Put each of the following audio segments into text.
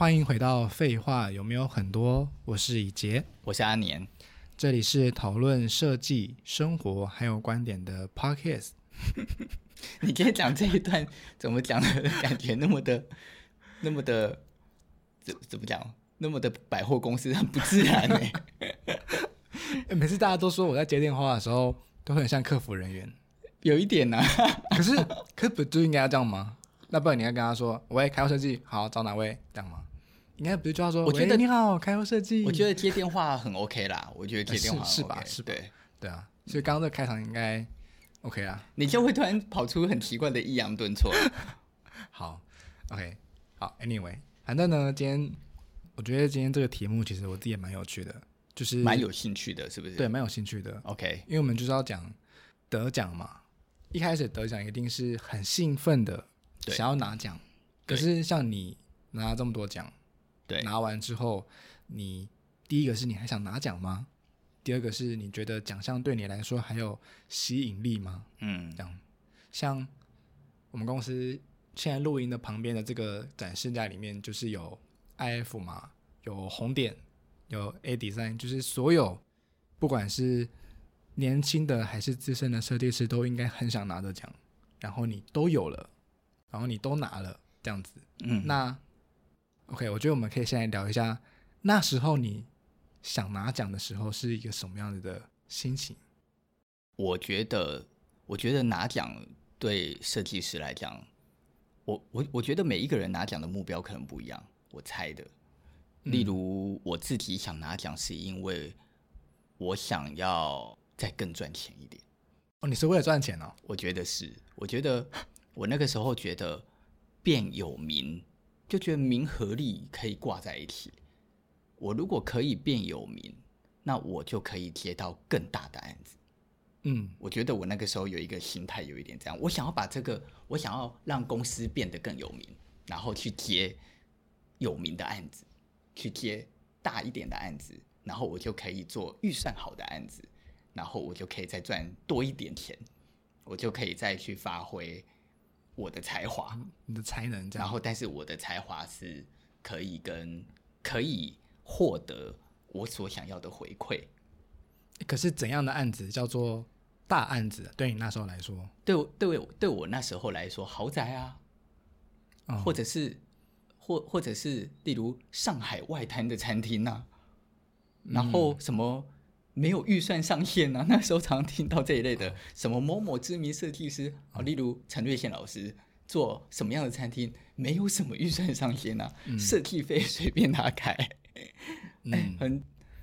欢迎回到废话有没有很多？我是以杰，我是阿年，这里是讨论设计、生活还有观点的 Podcast。你今天讲这一段怎么讲的？感觉那么的、那么的怎怎么讲？那么的百货公司很不自然呢、欸。每次大家都说我在接电话的时候都很像客服人员，有一点呢、啊。可是，可不就应该要这样吗？那不然你要跟他说：“喂，开货设计，好，找哪位？”这样吗？应该不是就要说：“我觉得你好，开货设计。”我觉得接电话很 OK 啦。我觉得接电话、是，是吧？是对对啊。所以刚刚这个开场应该 OK 啊。你就会突然跑出很奇怪的抑扬顿挫。好，OK，好，Anyway，反正呢，今天。我觉得今天这个题目其实我自己也蛮有趣的，就是蛮有兴趣的，是不是？对，蛮有兴趣的。OK，因为我们就是要讲得奖嘛，一开始得奖一定是很兴奋的，想要拿奖。可是像你拿这么多奖，对，拿完之后，你第一个是你还想拿奖吗？第二个是你觉得奖项对你来说还有吸引力吗？嗯，这样，像我们公司现在露营的旁边的这个展示架里面，就是有。IF 嘛，有红点，有 A Design，就是所有不管是年轻的还是资深的设计师，都应该很想拿的奖，然后你都有了，然后你都拿了，这样子。嗯，那 OK，我觉得我们可以先来聊一下，那时候你想拿奖的时候是一个什么样子的心情？我觉得，我觉得拿奖对设计师来讲，我我我觉得每一个人拿奖的目标可能不一样。我猜的，例如我自己想拿奖，是因为我想要再更赚钱一点。哦，你是为了赚钱哦？我觉得是。我觉得我那个时候觉得变有名，就觉得名和利可以挂在一起。我如果可以变有名，那我就可以接到更大的案子。嗯，我觉得我那个时候有一个心态，有一点这样。我想要把这个，我想要让公司变得更有名，然后去接。有名的案子，去接大一点的案子，然后我就可以做预算好的案子，然后我就可以再赚多一点钱，我就可以再去发挥我的才华，你的才能。然后，但是我的才华是可以跟可以获得我所想要的回馈。可是怎样的案子叫做大案子？对你那时候来说，对我对我对我那时候来说，豪宅啊，哦、或者是。或或者是例如上海外滩的餐厅呐、啊，然后什么没有预算上限啊？那时候常听到这一类的，什么某某知名设计师啊，例如陈瑞宪老师做什么样的餐厅，没有什么预算上限啊，设计费随便他开。哎，很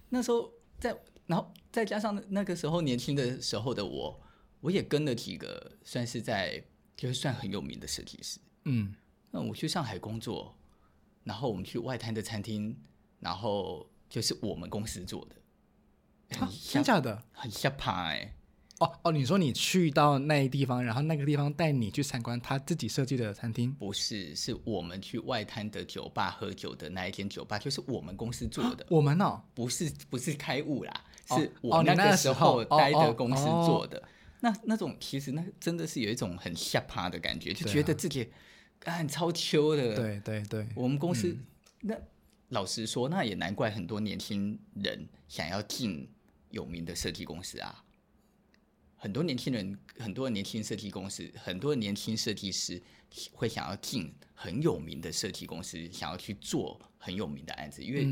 那时候在，然后再加上那个时候年轻的时候的我，我也跟了几个算是在就是算很有名的设计师。嗯，那我去上海工作。然后我们去外滩的餐厅，然后就是我们公司做的，啊、真假的，很吓趴哎！哦哦，你说你去到那一地方，然后那个地方带你去参观他自己设计的餐厅？不是，是我们去外滩的酒吧喝酒的那一间酒吧，就是我们公司做的。我们哦，不是不是开悟啦，哦、是我那个时候待的公司做的。哦哦哦、那那种其实那真的是有一种很吓趴的感觉，就觉得自己。很超秋的，对对对，我们公司、嗯、那老实说，那也难怪很多年轻人想要进有名的设计公司啊。很多年轻人，很多年轻设计公司，很多年轻设计师会想要进很有名的设计公司，想要去做很有名的案子，因为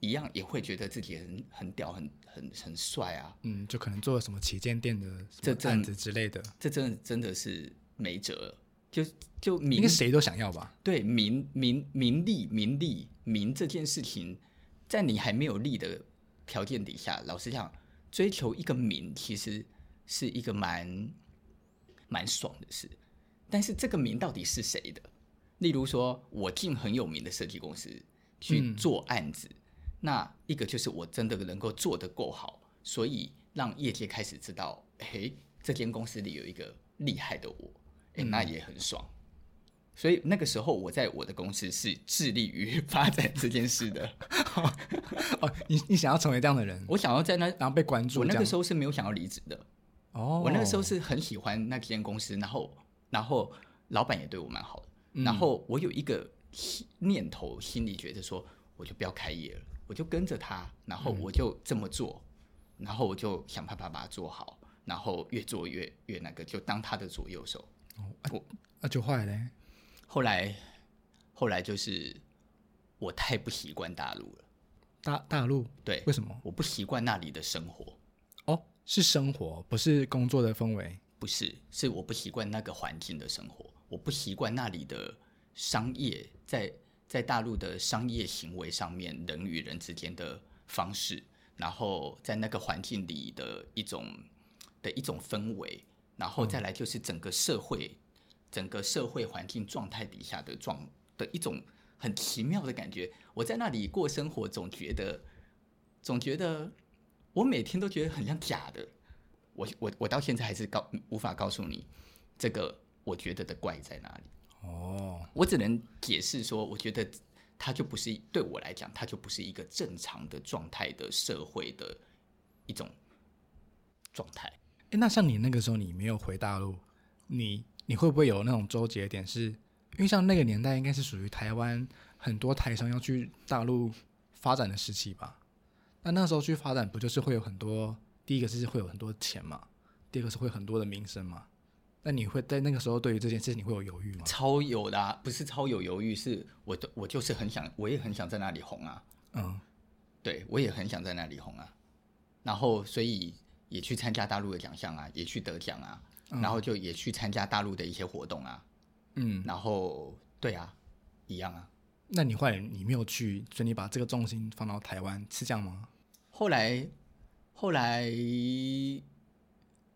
一样也会觉得自己很很屌，很很很帅啊。嗯，就可能做什么旗舰店的这案子之类的，这真的真的是没辙。就就名，应该谁都想要吧？对，名名名利名利名这件事情，在你还没有利的条件底下，老实讲，追求一个名其实是一个蛮蛮爽的事。但是这个名到底是谁的？例如说，我进很有名的设计公司去做案子，嗯，那一个就是我真的能够做得够好，所以让业界开始知道，嘿，这间公司里有一个厉害的我。诶、那也很爽，所以那个时候我在我的公司是致力于 发展这件事的。哦，你你想要成为这样的人？我想要在那然后被关注。我那个时候是没有想要离职的。哦，我那个时候是很喜欢那间公司，然后然后老板也对我蛮好的。然后我有一个念头，心里觉得说，我就不要开业了，我就跟着他，然后我就这么做，嗯、然后我就想办法把它做好，然后越做越越那个，就当他的左右手。哦，啊、我那、啊、就坏了。后来，后来就是我太不习惯大陆了。大大陆对，为什么？我不习惯那里的生活。哦，是生活，不是工作的氛围。不是，是我不习惯那个环境的生活，我不习惯那里的商业，在在大陆的商业行为上面，人与人之间的方式，然后在那个环境里的一种的一种氛围，然后再来就是整个社会，嗯、整个社会环境状态底下的状的一种很奇妙的感觉。我在那里过生活，总觉得总觉得我每天都觉得很像假的。我我我到现在还是告无法告诉你这个我觉得的怪在哪里哦，我只能解释说，我觉得它就不是对我来讲，它就不是一个正常的状态的社会的一种状态。诶，那像你那个时候你没有回大陆，你你会不会有那种纠结点是？是因为像那个年代应该是属于台湾很多台商要去大陆发展的时期吧？那那时候去发展不就是会有很多？第一个是会有很多钱嘛，第二个是会有很多的名声嘛。那你会在那个时候对于这件事情你会有犹豫吗？超有的啊，不是超有犹豫，是我我就是很想，我也很想在那里红啊。嗯，对，我也很想在那里红啊。然后所以也去参加大陆的奖项啊，也去得奖啊，嗯，然后就也去参加大陆的一些活动啊。嗯，然后对啊，一样啊。那你后来你没有去，所以你把这个重心放到台湾，是这样吗？后来。后来，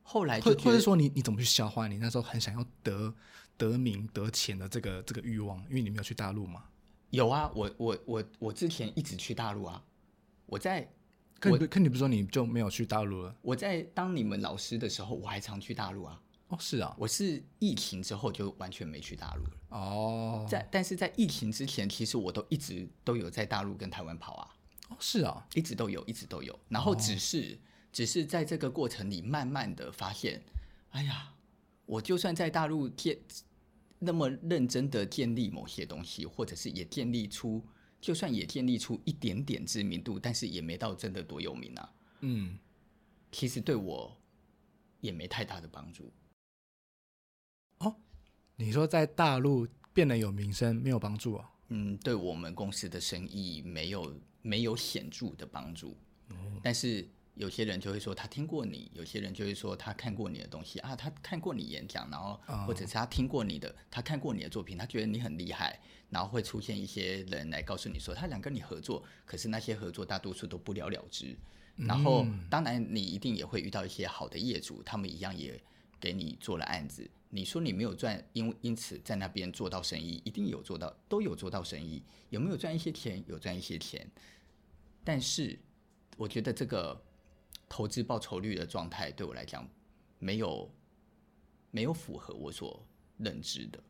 后来或或者说你你怎么去消化你那时候很想要得得名得钱的这个这个欲望？因为你没有去大陆嘛。有啊，我我我我之前一直去大陆啊。我在，可你可你不是说你就没有去大陆了？我在当你们老师的时候，我还常去大陆啊。哦，是啊，我是疫情之后就完全没去大陆了。哦，在但是在疫情之前，其实我都一直都有在大陆跟台湾跑啊。哦，是啊，一直都有，一直都有。然后只是，哦、只是在这个过程里，慢慢的发现，哎呀，我就算在大陆建那么认真的建立某些东西，或者是也建立出，就算也建立出一点点知名度，但是也没到真的多有名啊。嗯，其实对我也没太大的帮助。哦，你说在大陆变得有名声没有帮助啊？嗯，对我们公司的生意没有。没有显著的帮助，但是有些人就会说他听过你，有些人就会说他看过你的东西啊，他看过你演讲，然后或者是他听过你的，他看过你的作品，他觉得你很厉害，然后会出现一些人来告诉你说他想跟你合作，可是那些合作大多数都不了了之。然后当然你一定也会遇到一些好的业主，他们一样也给你做了案子。你说你没有赚，因因此在那边做到生意，一定有做到，都有做到生意。有没有赚一些钱？有赚一些钱。但是，我觉得这个投资报酬率的状态对我来讲，没有没有符合我所认知的。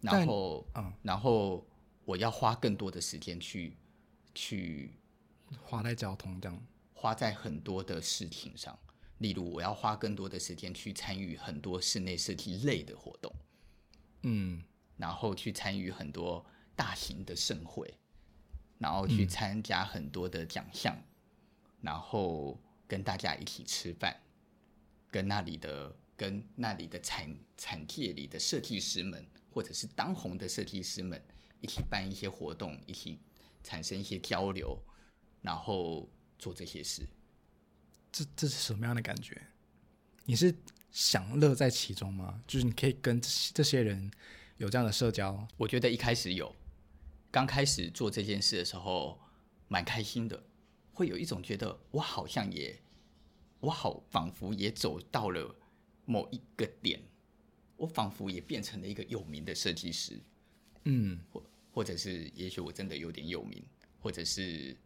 然后，嗯，然后我要花更多的时间去去花在交通这样，花在很多的事情上。例如，我要花更多的时间去参与很多室内设计类的活动，嗯，然后去参与很多大型的盛会，然后去参加很多的奖项，嗯，然后跟大家一起吃饭，跟那里的跟那里的产产界里的设计师们，或者是当红的设计师们一起办一些活动，一起产生一些交流，然后做这些事。这这是什么样的感觉？你是享乐在其中吗？就是你可以跟这些人有这样的社交？我觉得一开始有，刚开始做这件事的时候蛮开心的，会有一种觉得我好像也，我好仿佛也走到了某一个点，我仿佛也变成了一个有名的设计师，嗯，或或者是也许我真的有点有名，或者是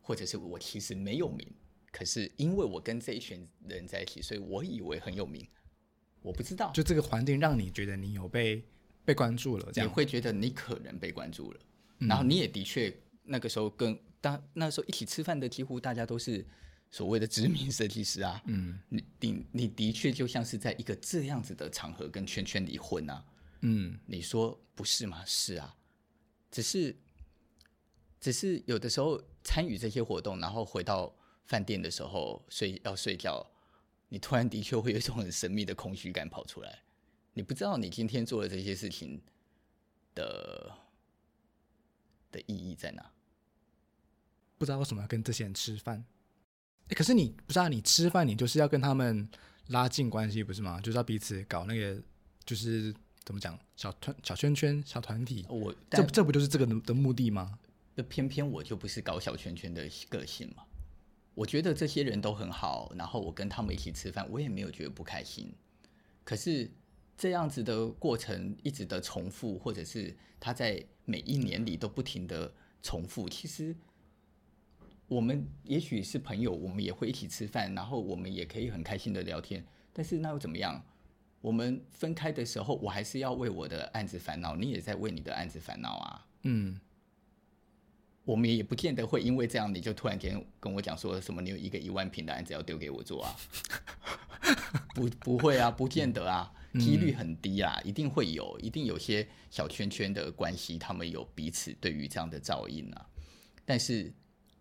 或者是我其实没有名。可是因为我跟这一群人在一起，所以我以为很有名。我不知道，就这个环境让你觉得你有被被关注了，这样你会觉得你可能被关注了。嗯、然后你也的确那个时候跟当那时候一起吃饭的几乎大家都是所谓的知名设计师啊。嗯，你你你的确就像是在一个这样子的场合跟圈圈离婚啊。嗯，你说不是吗？是啊。只是只是有的时候参与这些活动，然后回到饭店的时候睡要睡觉，你突然的确会有一种很神秘的空虚感跑出来，你不知道你今天做的这些事情的的意义在哪，不知道为什么要跟这些人吃饭。欸、可是你不知道，你吃饭你就是要跟他们拉近关系，不是吗？就是要彼此搞那个，就是怎么讲，小团、小圈圈、小团体。我这这不就是这个的的目的吗？那偏偏我就不是搞小圈圈的个性嘛。我觉得这些人都很好，然后我跟他们一起吃饭，我也没有觉得不开心。可是这样子的过程一直的重复，或者是他在每一年里都不停的重复，其实。我们也许是朋友，我们也会一起吃饭，然后我们也可以很开心的聊天。但是那又怎么样？我们分开的时候，我还是要为我的案子烦恼，你也在为你的案子烦恼啊。嗯，我们也不见得会因为这样，你就突然间跟我讲说什么，你有一个一万平的案子要丢给我做啊？不，不会啊，不见得啊，几率很低啊，一定会有，一定有些小圈圈的关系，他们有彼此对于这样的噪音啊，但是。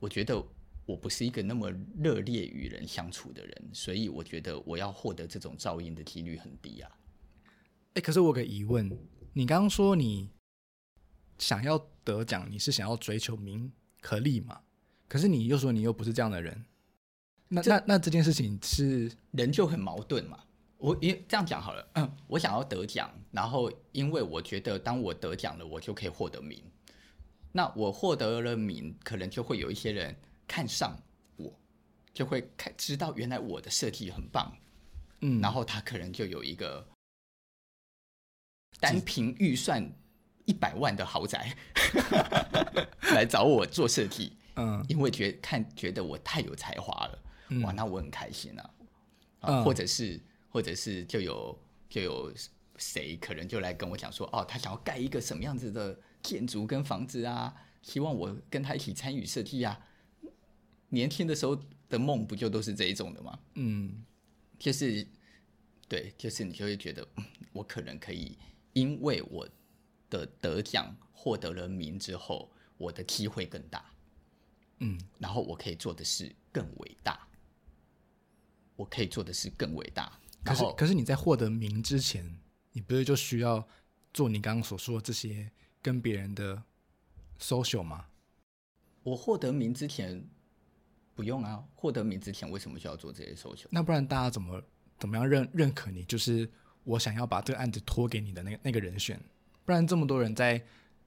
我觉得我不是一个那么热烈与人相处的人，所以我觉得我要获得这种噪音的几率很低啊。哎，可是我有个疑问，你刚刚说你想要得奖，你是想要追求名和利嘛？可是你又说你又不是这样的人，那那那这件事情是人就很矛盾嘛？我因为这样讲好了，嗯，我想要得奖，然后因为我觉得当我得奖了，我就可以获得名。那我获得了名，可能就会有一些人看上我，就会看知道原来我的设计很棒，嗯，然后他可能就有一个单凭预算一百万的豪宅 来找我做设计，嗯，因为觉看觉得我太有才华了，嗯，哇，那我很开心啊，啊，或者是或者是就有就有谁可能就来跟我讲说，哦，他想要盖一个什么样子的。建筑跟房子啊，希望我跟他一起参与设计啊。年轻的时候的梦不就都是这一种的吗？嗯，就是，对，就是你就会觉得，嗯，我可能可以因为我的得奖获得了名之后，我的机会更大。嗯，然后我可以做的事更伟大，我可以做的事更伟大。可是，可是你在获得名之前，你不是就需要做你刚刚所说的这些？跟别人的 social 吗？我获得名之前不用啊，获得名之前为什么需要做这些 social？那不然大家怎么怎么样认认可你？就是我想要把这个案子托给你的那个那个人选，不然这么多人在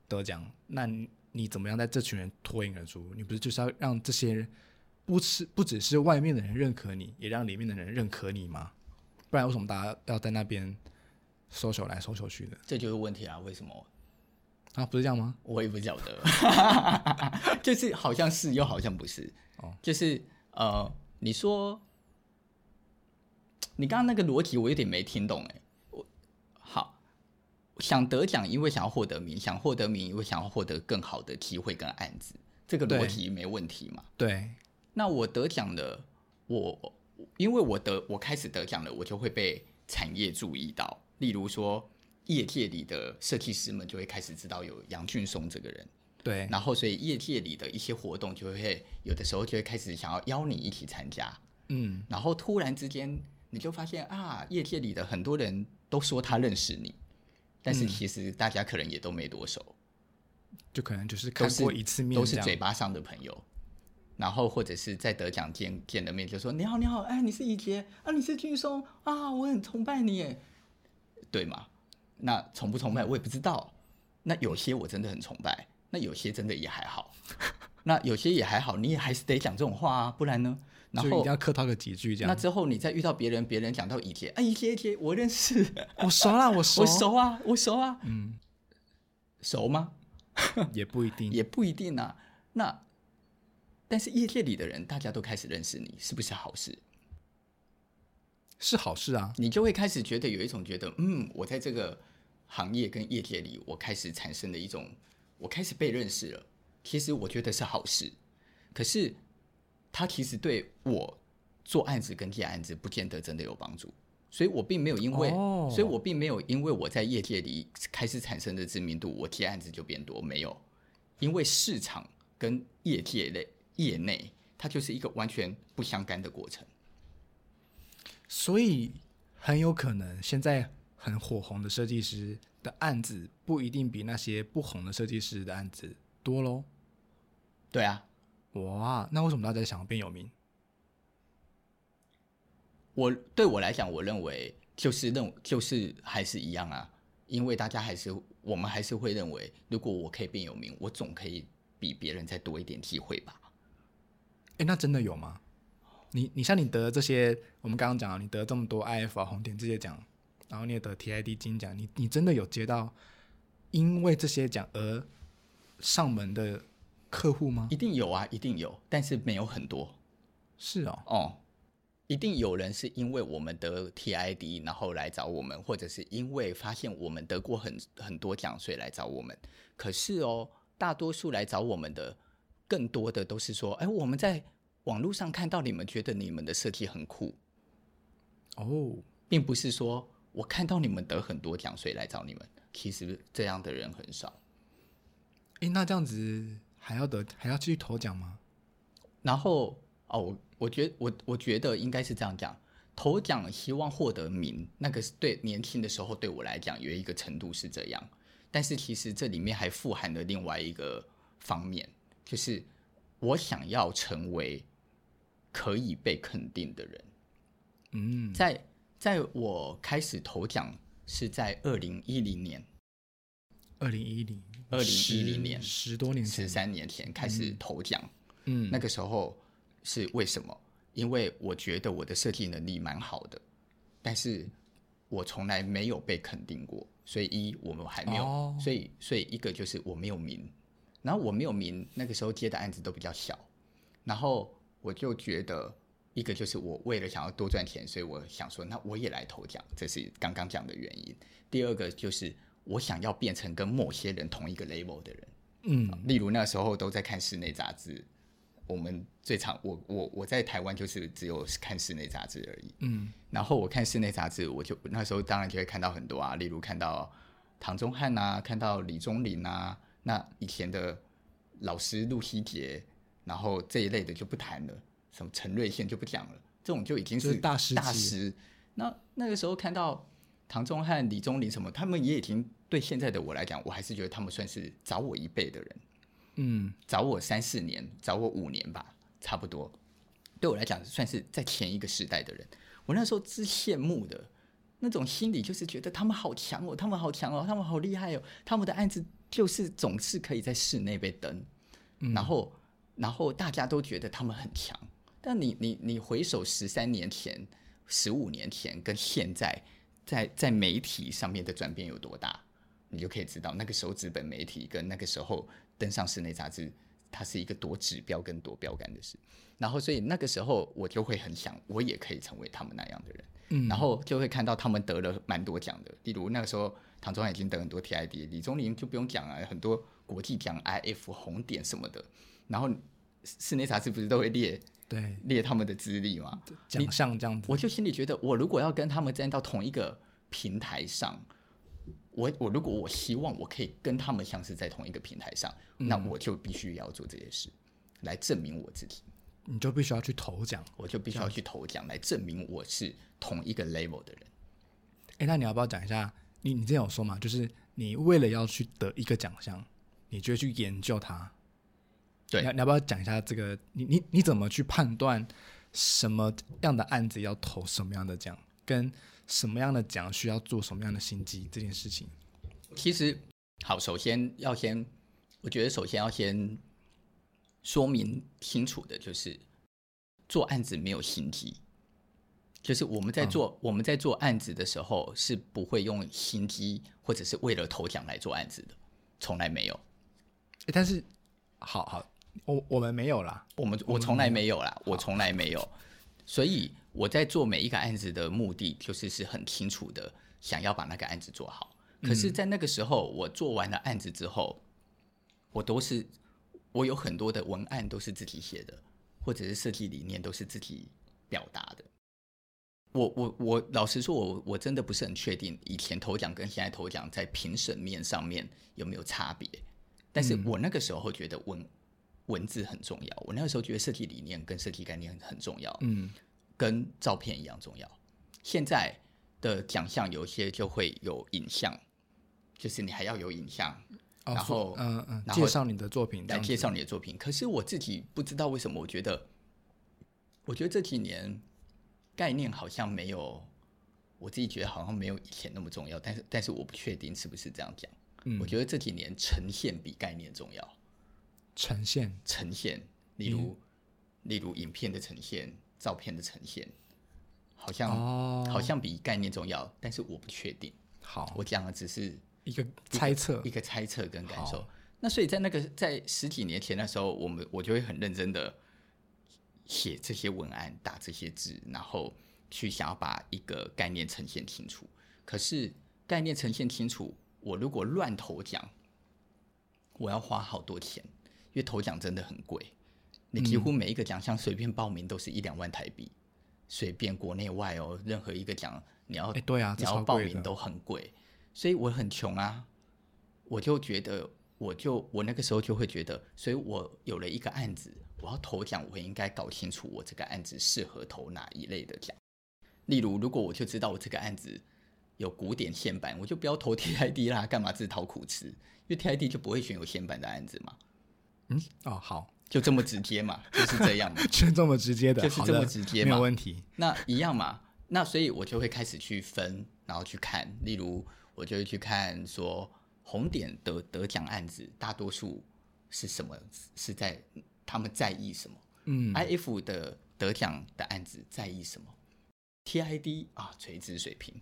得奖，那你，你怎么样在这群人脱颖而出？你不是就是要让这些人不是不只是外面的人认可你，也让里面的人认可你吗？不然为什么大家要在那边 social 来 social 去的？这就是问题啊！为什么？啊，不是这样吗？我也不晓得，就是好像是又好像不是。哦，就是呃，你说你刚刚那个逻辑我有点没听懂哎。想得奖，因为想要获得名；想获得名，因为想要获得更好的机会跟案子。这个逻辑没问题嘛？对。那我得奖了，我因为我得我开始得奖了，我就会被产业注意到。例如说。业界里的设计师们就会开始知道有杨俊松这个人，对，然后所以业界里的一些活动就会有的时候就会开始想要邀你一起参加，嗯，然后突然之间你就发现啊，业界里的很多人都说他认识你，但是其实大家可能也都没多熟，就可能就是看过一次面，都是嘴巴上的朋友，然后或者是在得奖见见了面就说你好你好，哎，你是易杰啊，你是俊松啊，我很崇拜你，哎，对吗？那崇不崇拜我也不知道，那有些我真的很崇拜，那有些真的也还好，那有些也还好，你也还是得讲这种话啊，不然呢？然后一定要客套个几句这样。那之后你再遇到别人，别人讲到以杰，哎，易杰，以杰，我认识，我熟啦，我熟，我熟啊，我熟啊，嗯，熟吗？也不一定，也不一定啊。那但是业界里的人，大家都开始认识你，是不是好事？是好事啊，你就会开始觉得有一种觉得，嗯，我在这个行业跟业界里，我开始产生的一种，我开始被认识了。其实我觉得是好事，可是他其实对我做案子跟接案子不见得真的有帮助，所以我并没有因为，所以我并没有因为我在业界里开始产生的知名度，我接案子就变多，没有，因为市场跟业界的业内，它就是一个完全不相干的过程。所以很有可能现在很火红的设计师的案子，不一定比那些不红的设计师的案子多喽。对啊，哇，那为什么大家想要变有名？我对我来讲，我认为就是认就是还是一样啊，因为大家还是我们还是会认为，如果我可以变有名，我总可以比别人再多一点机会吧？哎，那真的有吗？你你像你得这些，我们刚刚讲了，你得这么多 IF 啊红点这些奖，然后你也得 TID 金奖，你你真的有接到因为这些奖而上门的客户吗？一定有啊，一定有，但是没有很多。是哦，哦。一定有人是因为我们得 TID，然后来找我们，或者是因为发现我们得过很很多奖，所以来找我们。可是哦，大多数来找我们的，更多的都是说，哎，我们在网络上看到你们，觉得你们的设计很酷。哦，并不是说我看到你们得很多奖，所以来找你们。其实这样的人很少。哎，那这样子还要得还要继续投奖吗？然后哦。我觉我我觉得应该是这样讲，投奖希望获得名，那个是对年轻的时候对我来讲有一个程度是这样，但是其实这里面还富含了另外一个方面，就是我想要成为可以被肯定的人。嗯，在在我开始投奖是在二零一零年，二零一零二零一零年十多年前，十三年前开始投奖，嗯，那个时候。是为什么？因为我觉得我的设计能力蛮好的，但是我从来没有被肯定过，所以一我们还没有，哦、所以所以一个就是我没有名，然后我没有名，那个时候接的案子都比较小，然后我就觉得一个就是我为了想要多赚钱，所以我想说那我也来投奖，这是刚刚讲的原因。第二个就是我想要变成跟某些人同一个 level 的人，嗯，例如那时候都在看室内杂志。我们最常我我我在台湾就是只有看室内杂志而已，嗯，然后我看室内杂志，我就那时候当然就会看到很多啊，例如看到唐宗汉啊，看到李宗霖啊，那以前的老师陆希杰，然后这一类的就不谈了，什么陈瑞宪就不讲了，这种就已经是大师大师。那那个时候看到唐宗汉、李宗霖什么，他们也已经对现在的我来讲，我还是觉得他们算是早我一辈的人。嗯，早我三四年，早我五年吧，差不多。对我来讲，算是在前一个时代的人。我那时候之羡慕的那种心理，就是觉得他们好强哦，他们好强哦，他们好厉害哦，他们的案子就是总是可以在室内被登，嗯、然后，然后大家都觉得他们很强。但你你你回首十三年前、十五年前跟现在，在在媒体上面的转变有多大，你就可以知道那个时候纸本媒体跟那个时候。登上室内杂志，它是一个多指标跟多标杆的事。然后，所以那个时候我就会很想，我也可以成为他们那样的人。嗯，然后就会看到他们得了蛮多奖的，例如那个时候唐宗汉已经得很多 TID，李宗霖就不用讲了，很多国际奖 IF 红点什么的。然后室内杂志不是都会列对列他们的资历嘛？奖项这样子，我就心里觉得，我如果要跟他们站到同一个平台上。我我如果我希望我可以跟他们像是在同一个平台上，嗯、那我就必须要做这些事，来证明我自己。你就必须要去投奖，我就必须要去投奖来证明我是同一个 level 的人。哎，那你要不要讲一下？你你之前有说嘛，就是你为了要去得一个奖项，你就会去研究它。对，你要，你要不要讲一下这个？你你你怎么去判断什么样的案子要投什么样的奖？跟什么样的奖需要做什么样的心机这件事情，其实好，首先要先，我觉得首先要先说明清楚的就是，做案子没有心机，就是我们在做、嗯、我们在做案子的时候是不会用心机或者是为了投奖来做案子的，从来没有。但是，好好，我我们没有啦，我们我从来没有啦，我从来没有，所以。我在做每一个案子的目的，就是是很清楚的，想要把那个案子做好。可是，在那个时候，我做完了案子之后，我都是我有很多的文案都是自己写的，或者是设计理念都是自己表达的。我我我老实说，我我真的不是很确定，以前投奖跟现在投奖在评审面上面有没有差别。但是我那个时候觉得文文字很重要，我那个时候觉得设计理念跟设计概念很重要，嗯，跟照片一样重要。现在的奖项有些就会有影像，就是你还要有影像，哦、然后嗯嗯，介绍你的作品，来介绍你的作品。可是我自己不知道为什么，我觉得，我觉得这几年概念好像没有，我自己觉得好像没有以前那么重要。但是，但是我不确定是不是这样讲。嗯，我觉得这几年呈现比概念重要。呈现，呈现，例如，嗯、例如影片的呈现，照片的呈现。好像、哦、好像比概念重要，但是我不确定。好，我讲的只是一个猜测，一个猜测跟感受。那所以在那个在十几年前的时候，我们我就会很认真的写这些文案，打这些字，然后去想要把一个概念呈现清楚。可是概念呈现清楚，我如果乱投讲，我要花好多钱，因为投奖真的很贵。你几乎每一个奖项随便报名都是一两万台币。随便国内外哦，任何一个奖你要，对啊，你要报名都很贵，所以我很穷啊。我就觉得，我就我那个时候就会觉得，所以我有了一个案子，我要投奖，我应该搞清楚我这个案子适合投哪一类的奖。例如，如果我就知道我这个案子有古典线版，我就不要投 TID 啦，干嘛自讨苦吃？因为 TID 就不会选有线版的案子嘛。嗯，哦，好。就这么直接嘛，就是这样的，就这么直接的，就是这么直接嘛，没有问题。那一样嘛，那所以我就会开始去分，然后去看，例如我就会去看说红点得得奖案子，大多数是什么？是在他们在意什么？嗯，IF 的得奖的案子在意什么？TID 啊，垂直水平，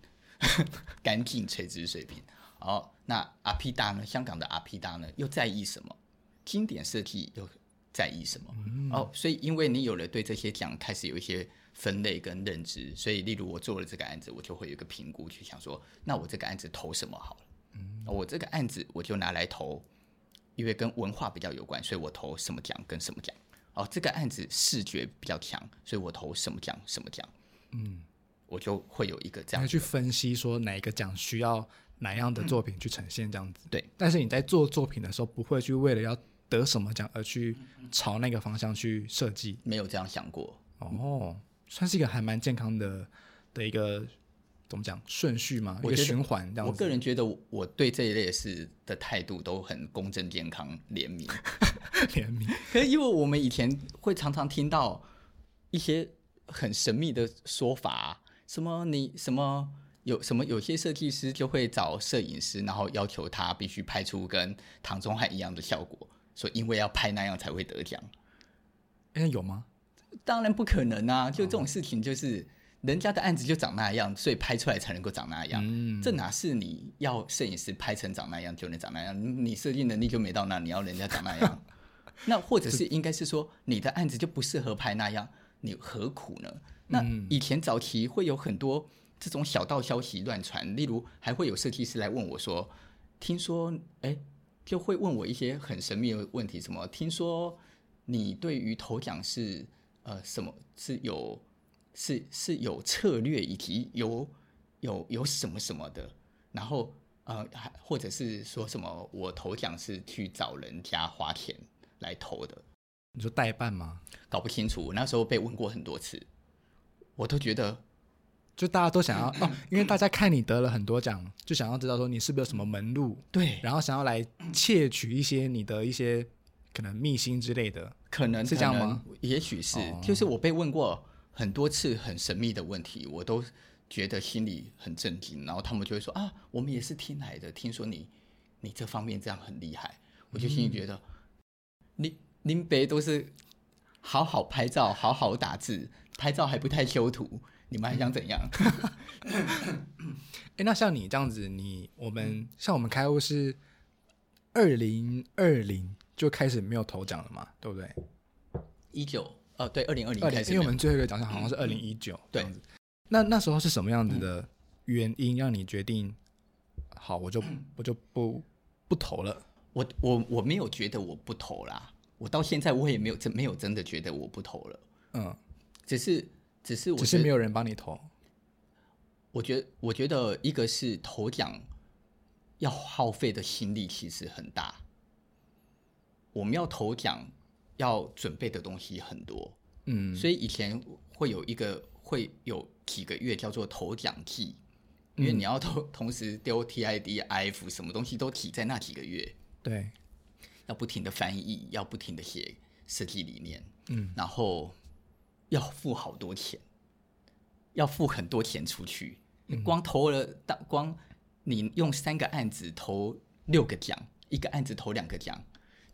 干净垂直水平。好，那 APIDA 呢？香港的 APIDA 呢？又在意什么？经典设计又？在意什么？嗯、哦，所以因为你有了对这些奖开始有一些分类跟认知，所以例如我做了这个案子，我就会有一个评估，去想说，那我这个案子投什么好了？嗯，我这个案子我就拿来投，因为跟文化比较有关，所以我投什么奖跟什么奖。哦，这个案子视觉比较强，所以我投什么奖什么奖。嗯，我就会有一个这样去分析说哪一个奖需要哪样的作品去呈现这样子。嗯、对，但是你在做作品的时候，不会去为了要。得什么奖而去朝那个方向去设计？没有这样想过哦，算是一个还蛮健康的的一个怎么讲顺序吗？一个循环这样。我个人觉得我对这一类事的态度都很公正、健康、怜悯、怜悯。可是因为我们以前会常常听到一些很神秘的说法，什么你什么有什么有些设计师就会找摄影师，然后要求他必须拍出跟唐宗汉一样的效果。说因为要拍那样才会得奖，哎，有吗？当然不可能啊！就这种事情，就是人家的案子就长那样，所以拍出来才能够长那样。嗯，这哪是你要摄影师拍成长那样就能长那样？你设计能力就没到那，你要人家长那样？那或者是应该是说，你的案子就不适合拍那样，你何苦呢？那以前早期会有很多这种小道消息乱传，例如还会有设计师来问我说：“听说，哎。”就会问我一些很神秘的问题，什么？听说你对于投奖是呃什么是有是是有策略，以及有有有什么什么的，然后呃还或者是说什么我投奖是去找人家花钱来投的？你说代办吗？搞不清楚，那时候被问过很多次，我都觉得。就大家都想要哦，因为大家看你得了很多奖，就想要知道说你是不是有什么门路，对，然后想要来窃取一些你的一些可能秘辛之类的，可能是这样吗？也许是，哦，就是我被问过很多次很神秘的问题，我都觉得心里很震惊，然后他们就会说啊，我们也是听来的，听说你你这方面这样很厉害，我就心里觉得，林林北都是好好拍照，好好打字，拍照还不太修图。你们还想怎样？哎、欸，那像你这样子，你我们、嗯、像我们开户是二零二零就开始没有投奖了嘛，对不对？一九哦，对，二零二零开始，因为我们最后一个奖项好像是二零一九，对。那那时候是什么样子的原因让你决定？好，我就 我就不不投了。我我我没有觉得我不投啦，我到现在我也没有真没有真的觉得我不投了。嗯，只是。只是我只是没有人帮你投。我觉得，我觉得一个是投奖要耗费的心力其实很大。我们要投奖，要准备的东西很多，嗯，所以以前会有一个会有几个月叫做投奖季，因为你要同同时丢 TID、IF 什么东西都挤在那几个月，对，要不停的翻译，要不停的写设计理念，嗯，然后要付好多钱，要付很多钱出去，光投了大光你用三个案子投六个奖，一个案子投两个奖。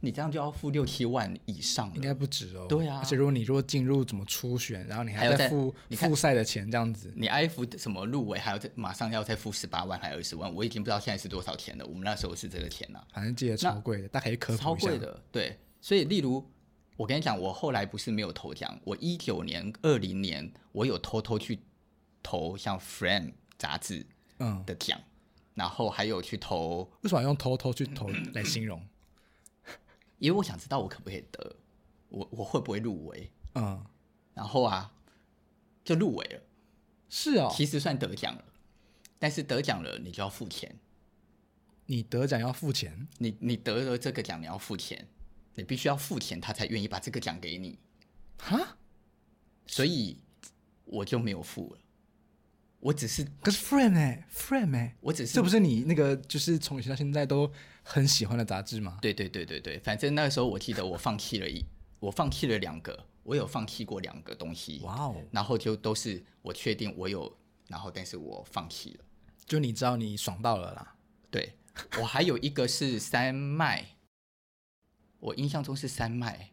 你这样就要付六七万以上，应该不止哦。对啊，而且如果你如果进入怎么初选，然后你还要再付复赛的钱，这样子，你 IF 什么入围还要再马上要再付十八万还二十万，我已经不知道现在是多少钱了。我们那时候是这个钱了，反正记得超贵的，大概可以科普超贵的，对。所以，例如我跟你讲，我后来不是没有投奖，我一九年、二零年我有偷偷去投像 Frame 杂志嗯的奖，然后还有去投。为什么要用偷偷去投 来形容？因为我想知道我可不可以得，我我会不会入围？嗯，然后啊，就入围了。是哦，其实算得奖了，但是得奖了你就要付钱。你得奖要付钱？你你得了这个奖你要付钱，你必须要付钱，他才愿意把这个奖给你。哈？所以我就没有付了。我只是可是 Friend 哎，Friend 哎，我只是这不是你那个就是从以前到现在都很喜欢的杂志吗？对对对对对，反正那个时候我记得我放弃了一，我放弃了两个，我有放弃过两个东西。哇哦！然后就都是我确定我有，然后但是我放弃了。就你知道你爽到了啦。对，我还有一个是三麦，我印象中是三麦。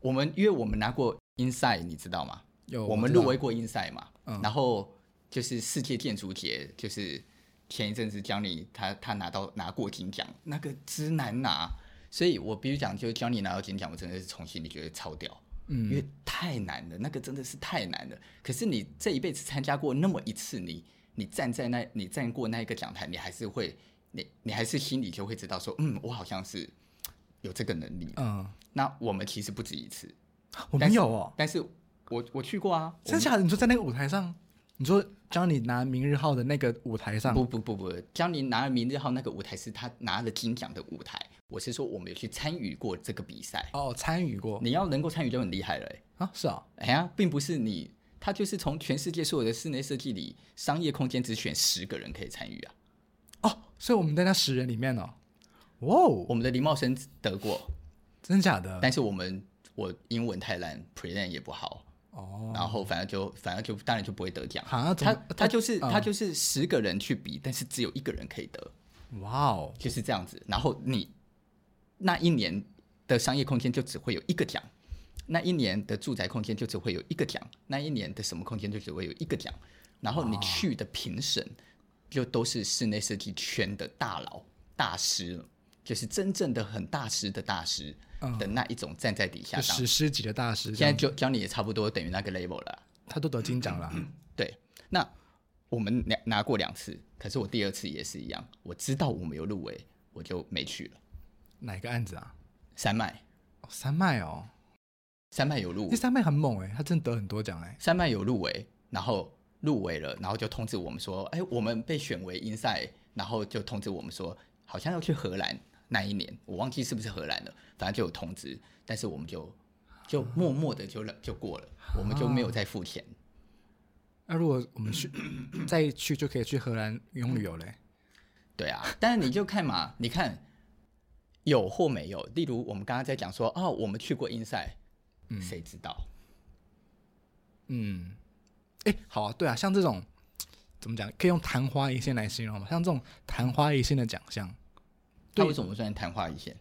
我们因为我们拿过 Inside，你知道吗？有，我们入围过 Inside 嘛？嗯，然后。就是世界建筑节，就是前一阵子教你他他拿到拿过金奖，那个之难拿，所以我必须讲，就教你拿到金奖，我真的是从心里觉得超屌，嗯，因为太难了，那个真的是太难了。可是你这一辈子参加过那么一次，你你站在那，你站过那一个讲台，你还是会，你你还是心里就会知道说，嗯，我好像是有这个能力，嗯。那我们其实不止一次，我没有哦，但是我我去过啊，真的假的？你说在那个舞台上？你说教你拿明日号的那个舞台上？不不不不，教你拿了明日号那个舞台是他拿了金奖的舞台。我是说，我们有去参与过这个比赛。哦，参与过。你要能够参与就很厉害了。啊，是啊。哎呀，并不是你，他就是从全世界所有的室内设计里，商业空间只选十个人可以参与啊。哦，所以我们在那十人里面哦。哇哦，我们的林茂生得过，真假的？但是我们我英文太烂，present 也不好。哦，然后反正就反正就当然就不会得奖。他他就是他就是十个人去比，但是只有一个人可以得。哇哦，就是这样子。然后你那一年的商业空间就只会有一个奖，那一年的住宅空间就只会有一个奖，那一年的什么空间就只会有一个奖。然后你去的评审就都是室内设计圈的大佬大师，就是真正的很大师的大师。的那一种站在底下，史诗级的大师，现在就教你也差不多等于那个 level 了。他都得金奖了。对，那我们拿拿过两次，可是我第二次也是一样，我知道我们有入围，我就没去了。哪个案子啊？三麦。三麦哦，山脉有入围。这三麦很猛哎，他真的得很多奖哎。山脉有入围，然后入围了，然后就通知我们说，哎，我们被选为 inside，然后就通知我们说，好像要去荷兰。那一年我忘记是不是荷兰了，反正就有通知，但是我们就就默默的就就过了，我们就没有再付钱。那、啊、如果我们去再去，就可以去荷兰用旅游嘞？对啊，但是你就看嘛，你看有或没有。例如我们刚刚在讲说，哦，我们去过 Inside，嗯，谁知道？嗯，哎、欸，好啊，对啊，像这种怎么讲，可以用昙花一现来形容吗？像这种昙花一现的奖项。他为什么算昙花一现？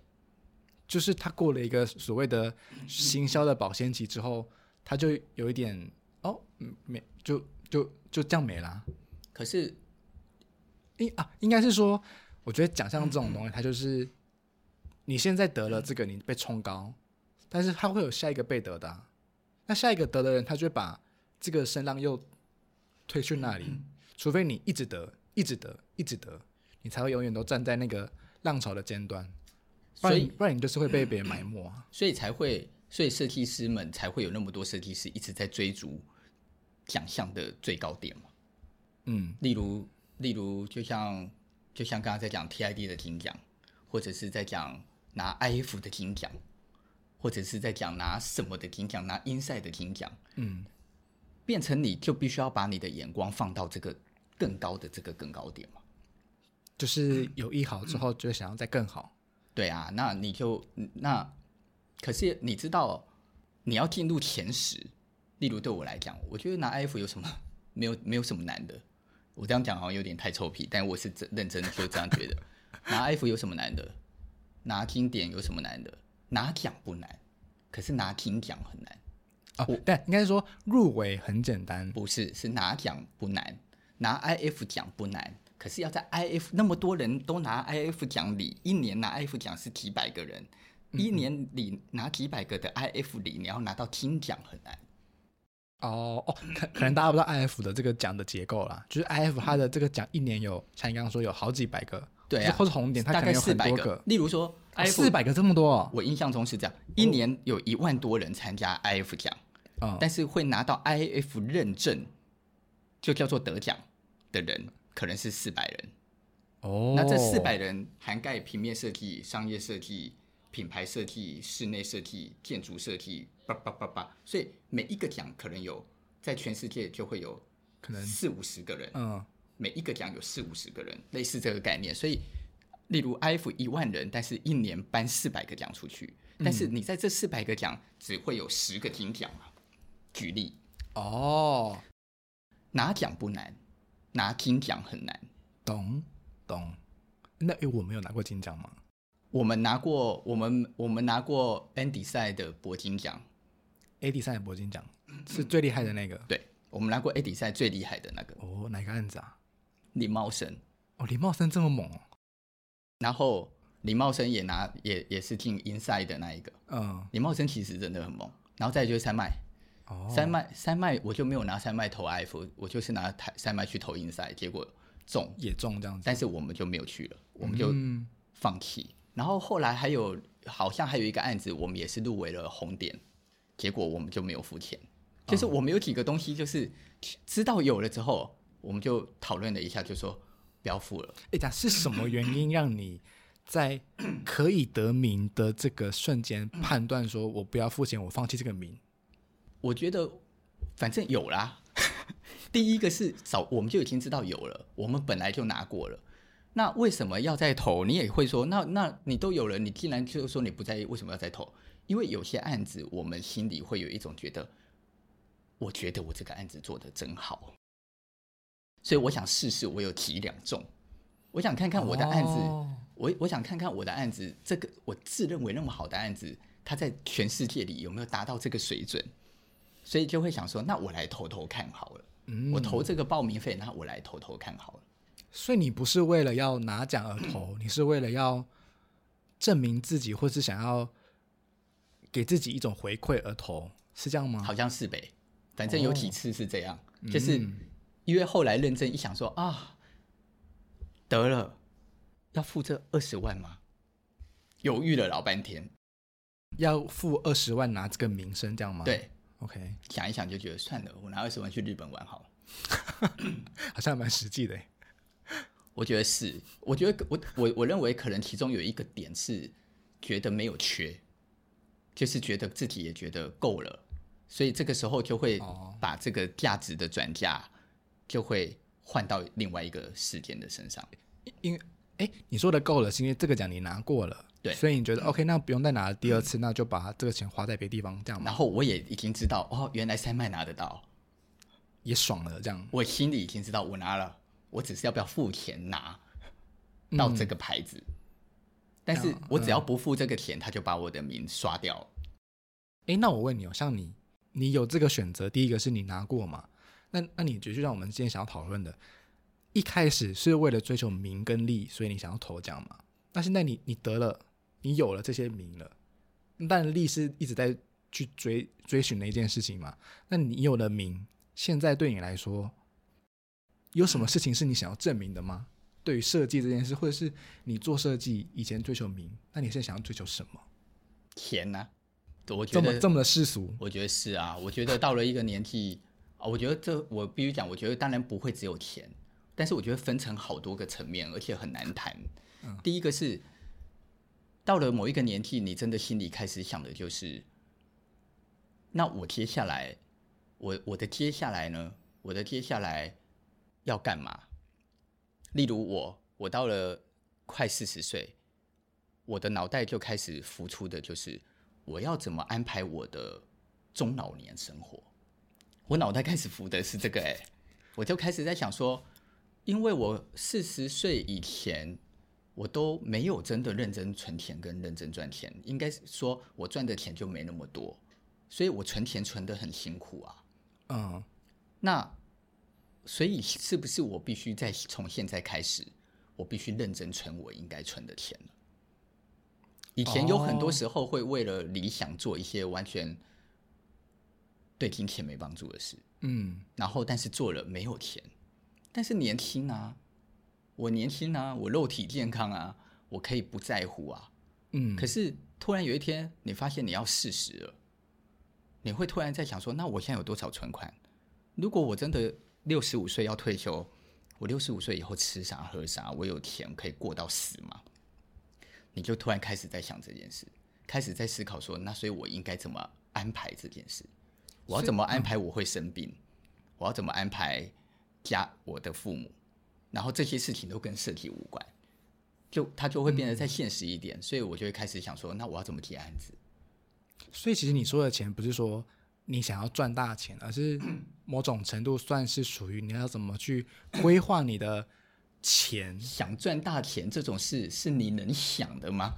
就是他过了一个所谓的行销的保鲜期之后，他就有一点哦，没就就就这样没了。可是，应啊，应该是说，我觉得奖项这种东西，它就是你现在得了这个，你被冲高，但是他会有下一个被得的啊，那下一个得的人，他就会把这个声浪又推去那里，除非你一直得，一直得，一直得，你才会永远都站在那个。浪潮的尖端，所以不然你就是会被别人埋没，啊所以才会，所以设计师们才会有那么多设计师一直在追逐奖项的最高点嘛。嗯，例如，例如，就像就像刚刚在讲 TID 的金奖，或者是在讲拿 IF 的金奖，或者是在讲拿什么的金奖，拿 Inside 的金奖，嗯，变成你就必须要把你的眼光放到这个更高的这个更高点嘛。就是有意好之后，就想要再更好。对啊，那你就那，可是你知道，你要进入前十，例如对我来讲，我觉得拿 IF 有什么没有没有什么难的。我这样讲好像有点太臭屁，但我是真认真就这样觉得。拿 IF 有什么难的？拿经典有什么难的？拿奖不难，可是拿金奖很难。哦，但应该是说入围很简单，不是，是拿奖不难，拿 IF 奖不难。可是要在 IF 那么多人都拿 IF 奖里，一年拿 IF 奖是几百个人，嗯、一年里拿几百个的 IF 里，你要拿到金奖很难。哦哦，可可能大家不知道 IF 的这个奖的结构啦，就是 IF 它的这个奖一年有，像你刚刚说有好几百个，对啊，或者红点它可能有很多个，例如说四百个这么多，哦，我印象中是这样，一年有一万多人参加 IF 奖，嗯，但是会拿到 IF 认证，就叫做得奖的人。可能是四百人，哦，oh. 那这四百人涵盖平面设计、商业设计、品牌设计、室内设计、建筑设计，叭叭叭叭，所以每一个奖可能有，在全世界就会有可能四五十个人，嗯，每一个奖有四五十个人，类似这个概念。所以，例如 IF 一万人，但是一年颁四百个奖出去，但是你在这四百个奖只会有十个金奖嘛？举例，哦，拿奖不难。拿金奖很难，懂懂。那诶，我没有拿过金奖吗？我们拿过，我们我们拿过 Andy 赛的铂金奖，Andy 赛的铂金奖是最厉害的那个。对，我们拿过 Andy 赛最厉害的那个。哦，哪个案子啊？李茂生。哦，李茂生这么猛哦。然后李茂生也拿，也也是进 Inside 的那一个。嗯，李茂生其实真的很猛。然后再就是三麦。三麦三麦，我就没有拿三麦投 IF，我就是拿台三麦去投 Inside，结果中也中这样子，但是我们就没有去了，我们就放弃。嗯、然后后来还有好像还有一个案子，我们也是入围了红点，结果我们就没有付钱。就是我们有几个东西，就是知道有了之后，我们就讨论了一下，就说不要付了。哎，讲是什么原因让你在可以得名的这个瞬间判断说，我不要付钱，我放弃这个名？我觉得，反正有啦。第一个是早，我们就已经知道有了，我们本来就拿过了。那为什么要再投？你也会说，那那你都有了，你既然就是说你不在意，为什么要再投？因为有些案子，我们心里会有一种觉得，我觉得我这个案子做的真好，所以我想试试，我有几两重，我想看看我的案子，哦、我我想看看我的案子，这个我自认为那么好的案子，它在全世界里有没有达到这个水准？所以就会想说，那我来投投看好了。嗯，我投这个报名费，那我来投投看好了。所以你不是为了要拿奖而投，你是为了要证明自己，或是想要给自己一种回馈而投，是这样吗？好像是呗，反正有几次是这样，哦、就是因为后来认真一想说啊，得了，要付这二十万吗？犹豫了老半天，要付二十万拿这个名声，这样吗？对。OK，想一想就觉得算了，我拿二十万去日本玩好了，好像蛮实际的。我觉得是，我觉得我我我认为可能其中有一个点是觉得没有缺，就是觉得自己也觉得够了，所以这个时候就会把这个价值的转嫁就会换到另外一个事件的身上。因为哎，你说的够了，是因为这个奖你拿过了。对，所以你觉得 OK，那不用再拿第二次，嗯、那就把这个钱花在别的地方，这样。然后我也已经知道，哦，原来三麦拿得到，也爽了，这样。我心里已经知道，我拿了，我只是要不要付钱拿到这个牌子。嗯、但是我只要不付这个钱，嗯、他就把我的名刷掉了。哎，那我问你哦，像你，你有这个选择，第一个是你拿过嘛？那那你觉得，就像我们今天想要讨论的，一开始是为了追求名跟利，所以你想要投奖嘛？那现在你你得了。你有了这些名了，但利是一直在去追追寻的一件事情嘛？那你有了名，现在对你来说，有什么事情是你想要证明的吗？对于设计这件事，或者是你做设计以前追求名，那你现在想要追求什么？钱呢？我觉得这么这么的世俗，我觉得是啊。我觉得到了一个年纪啊，我觉得这我必须讲，我觉得当然不会只有钱，但是我觉得分成好多个层面，而且很难谈。嗯，第一个是。到了某一个年纪，你真的心里开始想的就是，那我接下来，我我的接下来呢？我的接下来要干嘛？例如我，我到了快四十岁，我的脑袋就开始浮出的就是，我要怎么安排我的中老年生活？我脑袋开始浮的是这个，哎，我就开始在想说，因为我四十岁以前，我都没有真的认真存钱跟认真赚钱，应该说我赚的钱就没那么多，所以我存钱存的很辛苦啊。嗯，那所以是不是我必须在从现在开始，我必须认真存我应该存的钱了？以前有很多时候会为了理想做一些完全。对金钱没帮助的事，嗯，然后但是做了没有钱，但是年轻啊，我年轻啊，我肉体健康啊，我可以不在乎啊，嗯，可是突然有一天你发现你要四十了，你会突然在想说，那我现在有多少存款？如果我真的六十五岁要退休，我六十五岁以后吃啥喝啥，我有钱可以过到死吗？你就突然开始在想这件事，开始在思考说，那所以我应该怎么安排这件事？我要怎么安排我会生病？我要怎么安排家我的父母？然后这些事情都跟设计无关，就它就会变得再现实一点。所以我就会开始想说，那我要怎么提案子？所以其实你说的钱不是说你想要赚大钱，而是 某种程度算是属于你要怎么去规划你的钱。想赚大钱这种事是你能想的吗？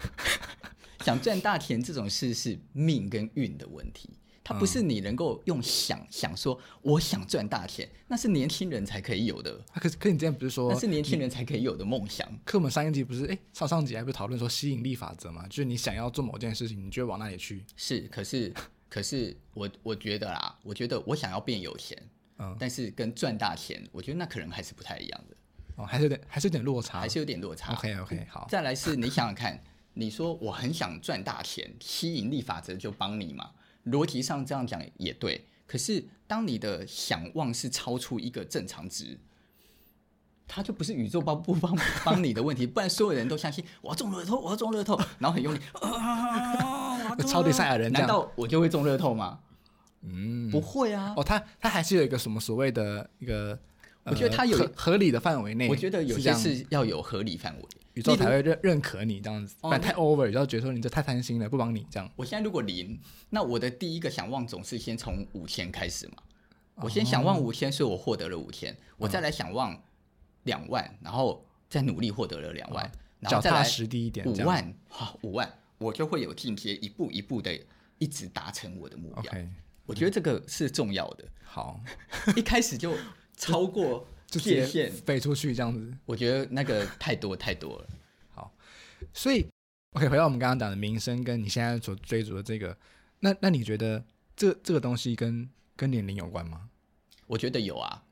想赚大钱这种事是命跟运的问题。它不是你能够用想、嗯、想说，我想赚大钱，那是年轻人才可以有的。啊、可是，可你这样不是说，那是年轻人才可以有的梦想。可我们上一集不是，哎，上上集还不是讨论说吸引力法则嘛？就是你想要做某件事情，你就会往那里去。是，可是，可是我我觉得啦，我觉得我想要变有钱，嗯，但是跟赚大钱，我觉得那可能还是不太一样的。哦，还是有点，还是有点落差，还是有点落差。OK OK，好。再来是你想想看，你说我很想赚大钱，吸引力法则就帮你嘛？逻辑上这样讲也对，可是当你的想望是超出一个正常值，它就不是宇宙帮不帮帮你的问题，不然所有人都相信我要中乐透，我要中乐透，然后很用力，啊、超级赛亚人，难道我就会中乐透吗？嗯，不会啊。哦，他他还是有一个什么所谓的一个，我觉得他有合合理的范围内，我觉得有些是要有合理范围。宇宙才会认认可你这样子，不然太 over，然后觉得说你这太贪心了，不帮你这样。我现在如果零，那我的第一个想望总是先从五千开始嘛。我先想望五千，所以我获得了五千，我再来想望两万，然后再努力获得了两万，然后再来实地一点五万，好，五万，我就会有进阶，一步一步的一直达成我的目标。我觉得这个是重要的。好，一开始就超过。界限飞出去这样子，我觉得那个太多太多了。好，所以 OK，回到我们刚刚讲的名声，跟你现在所追逐的这个，那那你觉得这这个东西跟跟年龄有关吗？我觉得有啊。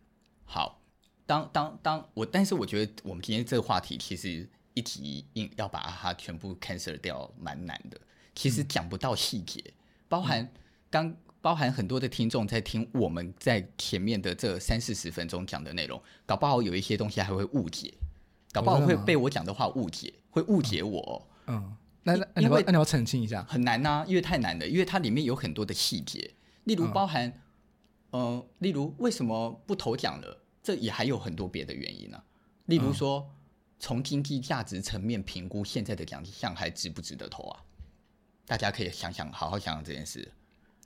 好，当当当我，但是我觉得我们今天这个话题其实一提硬要把它全部 cancel 掉，蛮难的。其实讲不到细节，嗯、包含刚。包含很多的听众在听我们在前面的这三四十分钟讲的内容，搞不好有一些东西还会误解，搞不好会被我讲的话误解，会误解我。嗯，那那你要那你要澄清一下，很难呐、啊，因为太难了，因为它里面有很多的细节，例如包含，嗯、呃，例如为什么不投奖了？这也还有很多别的原因呢、啊。例如说，从经济价值层面评估现在的奖项还值不值得投啊？大家可以想想，好好想想这件事。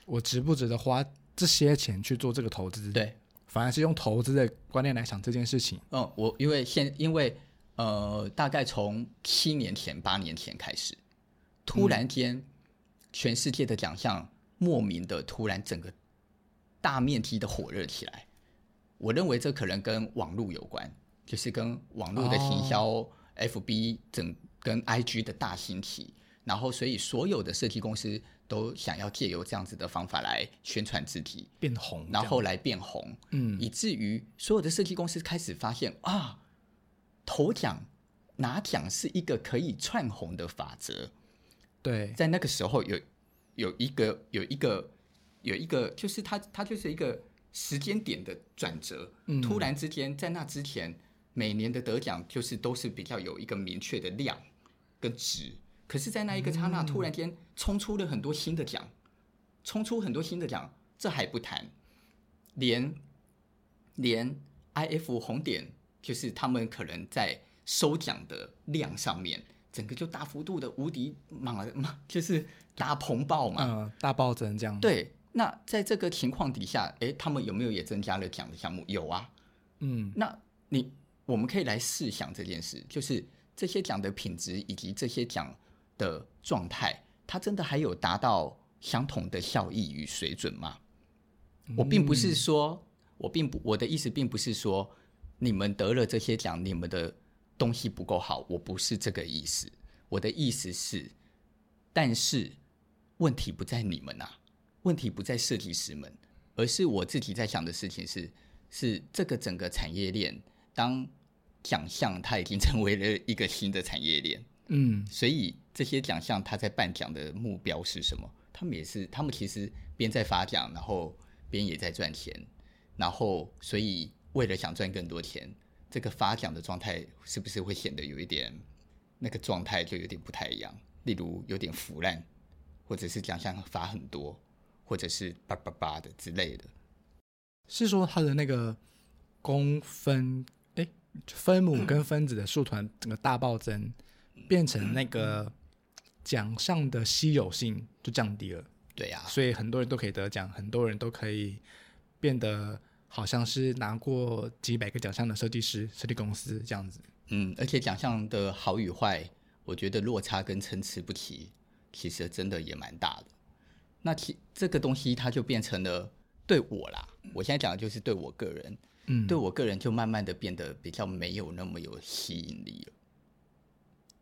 我值不值得花这些钱去做这个投资？对，反而是用投资的观念来想这件事情。嗯，我因为现因为呃，大概从七年前、八年前开始，突然间，全世界的奖项莫名的突然整个大面积的火热起来。我认为这可能跟网络有关，就是跟网络的行销，FB 整跟 IG 的大兴起，然后所以所有的设计公司。都想要借由这样子的方法来宣传自己变红，然后来变红，嗯，以至于所有的设计公司开始发现啊，头奖拿奖是一个可以串红的法则。对，在那个时候有有一个有一个有一个，就是它它就是一个时间点的转折，嗯，突然之间在那之前每年的得奖就是都是比较有一个明确的量跟值。可是，在那一个刹那，突然间冲出了很多新的奖，冲出很多新的奖，这还不谈，连连 IF 红点，就是他们可能在收奖的量上面，整个就大幅度的无敌嘛，就是大膨爆嘛，嗯，大暴增这样。对，那在这个情况底下，哎，他们有没有也增加了奖的项目？有啊，嗯，那你我们可以来试想这件事，就是这些奖的品质以及这些奖。的状态，它真的还有达到相同的效益与水准吗？嗯、我并不是说，我并不，我的意思并不是说你们得了这些奖，你们的东西不够好，我不是这个意思。我的意思是，但是问题不在你们啊，问题不在设计师们，而是我自己在想的事情是，是这个整个产业链，当奖项它已经成为了一个新的产业链。嗯，所以这些奖项他在颁奖的目标是什么？他们也是，他们其实边在发奖，然后边也在赚钱，然后所以为了想赚更多钱，这个发奖的状态是不是会显得有一点那个状态就有点不太一样？例如有点腐烂，或者是奖项发很多，或者是叭叭叭的之类的。是说他的那个公分，哎，分母跟分子的数团整个大暴增。变成那个奖项的稀有性就降低了，对呀，所以很多人都可以得奖，很多人都可以变得好像是拿过几百个奖项的设计师、设计公司这样子。嗯，而且奖项的好与坏，我觉得落差跟参差不齐，其实真的也蛮大的。那其这个东西它就变成了对我啦，我现在讲的就是对我个人，嗯，对我个人就慢慢的变得比较没有那么有吸引力了。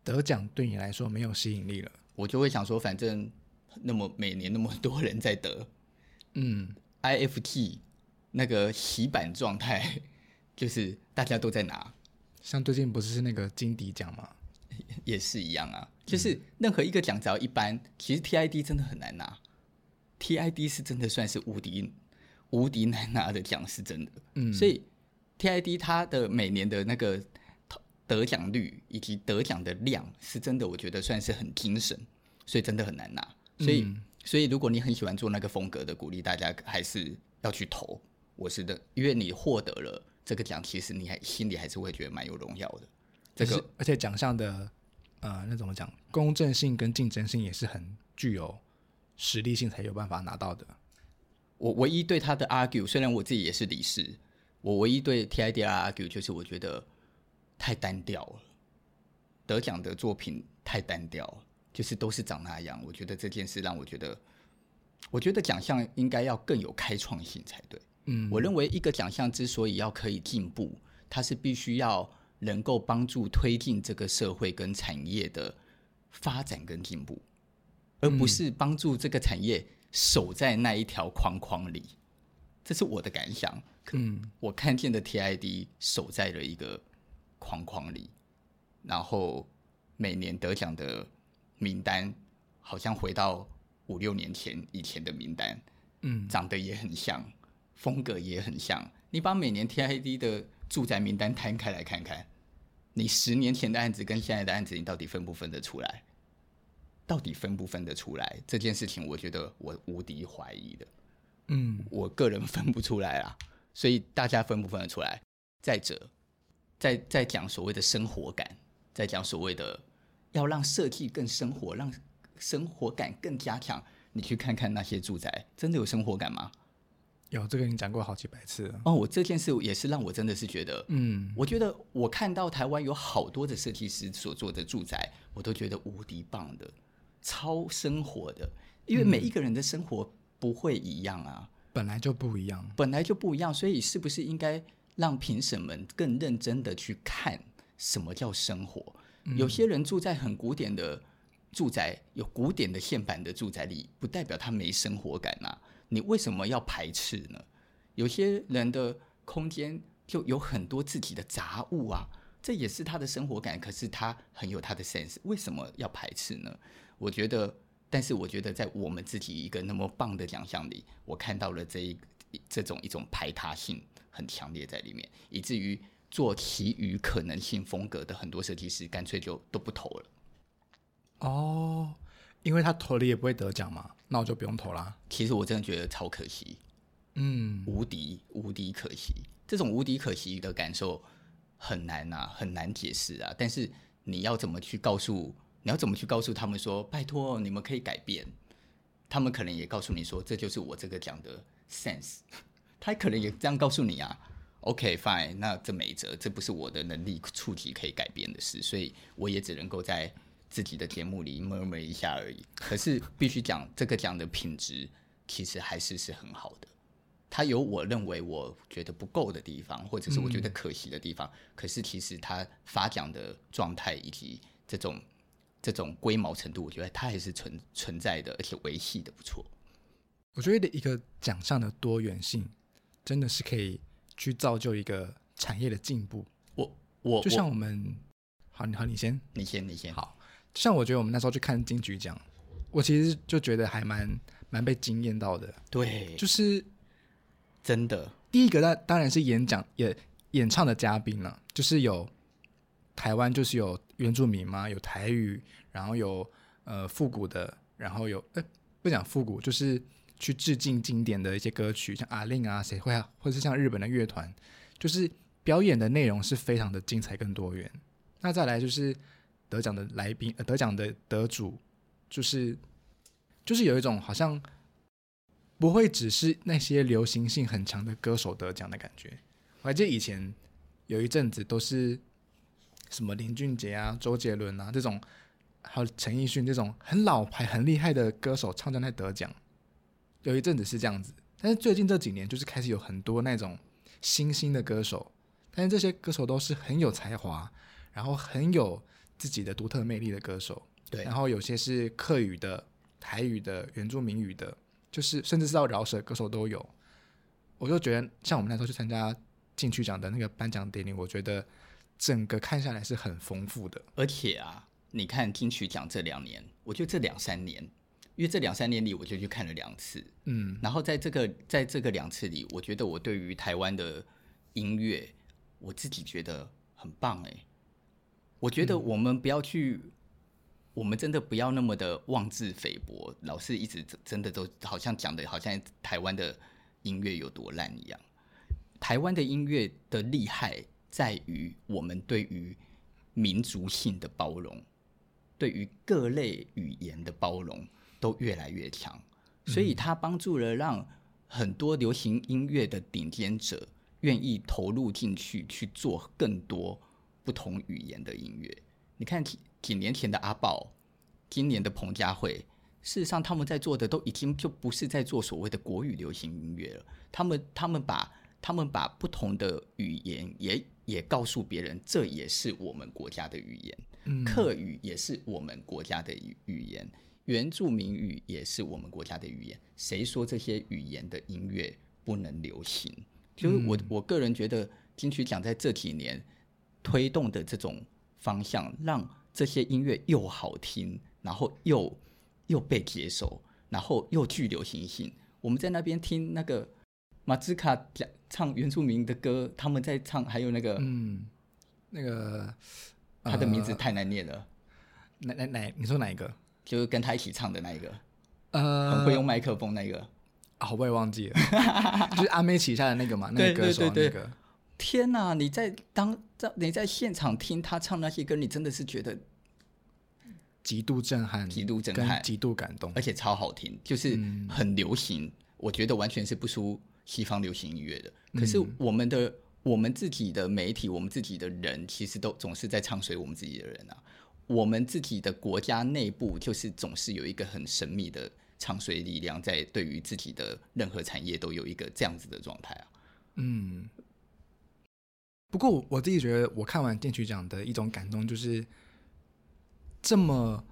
得奖对你来说没有吸引力了，我就会想说，反正那么每年那么多人在得，嗯，IFT 那个洗版状态，就是大家都在拿，像最近不是那个金迪奖吗？也是一样啊，就是任何一个奖只要一般，其实 TID 真的很难拿，TID 是真的算是无敌无敌难拿的奖，是真的，嗯，所以 TID 它的每年的那个。得奖率以及得奖的量是真的，我觉得算是很精神，所以真的很难拿。所以，嗯、所以如果你很喜欢做那个风格的，鼓励大家还是要去投。我是的，因为你获得了这个奖，其实你还心里还是会觉得蛮有荣耀的。这个，而且奖项的呃，那怎么讲，公正性跟竞争性也是很具有实力性才有办法拿到的。我唯一对他的 argue，虽然我自己也是理事，我唯一对 TIDR argue 就是我觉得。太单调了，得奖的作品太单调了，就是都是长那样。我觉得这件事让我觉得，我觉得奖项应该要更有开创性才对。嗯，我认为一个奖项之所以要可以进步，它是必须要能够帮助推进这个社会跟产业的发展跟进步，而不是帮助这个产业守在那一条框框里。这是我的感想。嗯，我看见的 TID 守在了一个。框框里，然后每年得奖的名单好像回到五六年前以前的名单，嗯，长得也很像，风格也很像。你把每年 TID 的住宅名单摊开来看看，你十年前的案子跟现在的案子，你到底分不分得出来？到底分不分得出来？这件事情，我觉得我无敌怀疑的。嗯，我个人分不出来啊，所以大家分不分得出来？再者。在在讲所谓的生活感，在讲所谓的要让设计更生活，让生活感更加强。你去看看那些住宅，真的有生活感吗？有，这个你讲过好几百次了。哦，我这件事也是让我真的是觉得，嗯，我觉得我看到台湾有好多的设计师所做的住宅，我都觉得无敌棒的，超生活的。因为每一个人的生活不会一样啊，本来就不一样，本来就不一样，所以是不是应该？让评审们更认真的去看什么叫生活。嗯。有些人住在很古典的住宅，有古典的线板的住宅里，不代表他没生活感啊。你为什么要排斥呢？有些人的空间就有很多自己的杂物啊，这也是他的生活感。可是他很有他的 sense，为什么要排斥呢？我觉得，但是我觉得在我们自己一个那么棒的奖项里，我看到了这一这种一种排他性。很强烈在里面，以至于做其余可能性风格的很多设计师干脆就都不投了。哦，因为他投了也不会得奖嘛，那我就不用投啦。其实我真的觉得超可惜，嗯，无敌无敌可惜。这种无敌可惜的感受很难啊，很难解释啊。但是你要怎么去告诉？你要怎么去告诉他们说，拜托你们可以改变？他们可能也告诉你说，这就是我这个奖的 sense。他可能也这样告诉你啊。OK，fine，那这没辙，这不是我的能力触及可以改变的事，所以我也只能够在自己的节目里默哀一下而已。可是必须讲，这个奖的品质其实还是是很好的。它有我认为我觉得不够的地方，或者是我觉得可惜的地方。可是其实它发奖的状态以及这种这种龟毛程度，我觉得它还是存存在的，而且维系的不错。我觉得一个奖项的多元性真的是可以。去造就一个产业的进步。我我就像我们，我好，你好，你先，你先，你先。好，就像我觉得我们那时候去看金曲奖，我其实就觉得还蛮蛮被惊艳到的。对，就是真的。第一个，当当然是演讲演演唱的嘉宾了，就是有台湾，就是有原住民嘛，有台语，然后有呃复古的，然后有呃不讲复古，就是。去致敬经典的一些歌曲，像阿令啊，谁会啊，或者是像日本的乐团，就是表演的内容是非常的精彩跟多元。那再来就是得奖的来宾，呃，得奖的得主，就是就是有一种好像不会只是那些流行性很强的歌手得奖的感觉。我还记得以前有一阵子都是什么林俊杰啊、周杰伦啊这种，还有陈奕迅这种很老牌、很厉害的歌手唱将来得奖。有一阵子是这样子，但是最近这几年就是开始有很多那种新兴的歌手，但是这些歌手都是很有才华，然后很有自己的独特魅力的歌手。对，然后有些是客语的、台语的、原住民语的，就是甚至是到饶舌歌手都有。我就觉得，像我们那时候去参加金曲奖的那个颁奖典礼，我觉得整个看下来是很丰富的。而且啊，你看金曲奖这两年，我觉得这两三年。因为这两三年里，我就去看了两次，嗯，然后在这个在这个两次里，我觉得我对于台湾的音乐，我自己觉得很棒哎。我觉得我们不要去，嗯、我们真的不要那么的妄自菲薄，老是一直真的都好像讲的好像台湾的音乐有多烂一样。台湾的音乐的厉害在于我们对于民族性的包容，对于各类语言的包容。都越来越强，所以它帮助了让很多流行音乐的顶尖者愿意投入进去去做更多不同语言的音乐。你看几几年前的阿宝，今年的彭佳慧，事实上他们在做的都已经就不是在做所谓的国语流行音乐了。他们他们把他们把不同的语言也也告诉别人，这也是我们国家的语言。嗯，客语也是我们国家的语语言。原住民语也是我们国家的语言，谁说这些语言的音乐不能流行？就是我我个人觉得金曲奖在这几年推动的这种方向，让这些音乐又好听，然后又又被接受，然后又具流行性。我们在那边听那个马兹卡讲唱原住民的歌，他们在唱，还有那个嗯，那个他的名字太难念了，哪哪哪？你说哪一个？就是跟他一起唱的那一个，呃，很会用麦克风那个，啊，我也忘记了，就是阿妹旗下的那个嘛，那个歌手那个。天哪！你在当在你在现场听他唱那些歌，你真的是觉得极度震撼，极度震撼，极度感动，而且超好听，就是很流行。嗯、我觉得完全是不输西方流行音乐的。可是我们的、嗯、我们自己的媒体，我们自己的人，其实都总是在唱衰我们自己的人啊。我们自己的国家内部就是总是有一个很神秘的唱衰力量，在对于自己的任何产业都有一个这样子的状态啊。嗯，不过我自己觉得，我看完电曲奖的一种感动，就是这么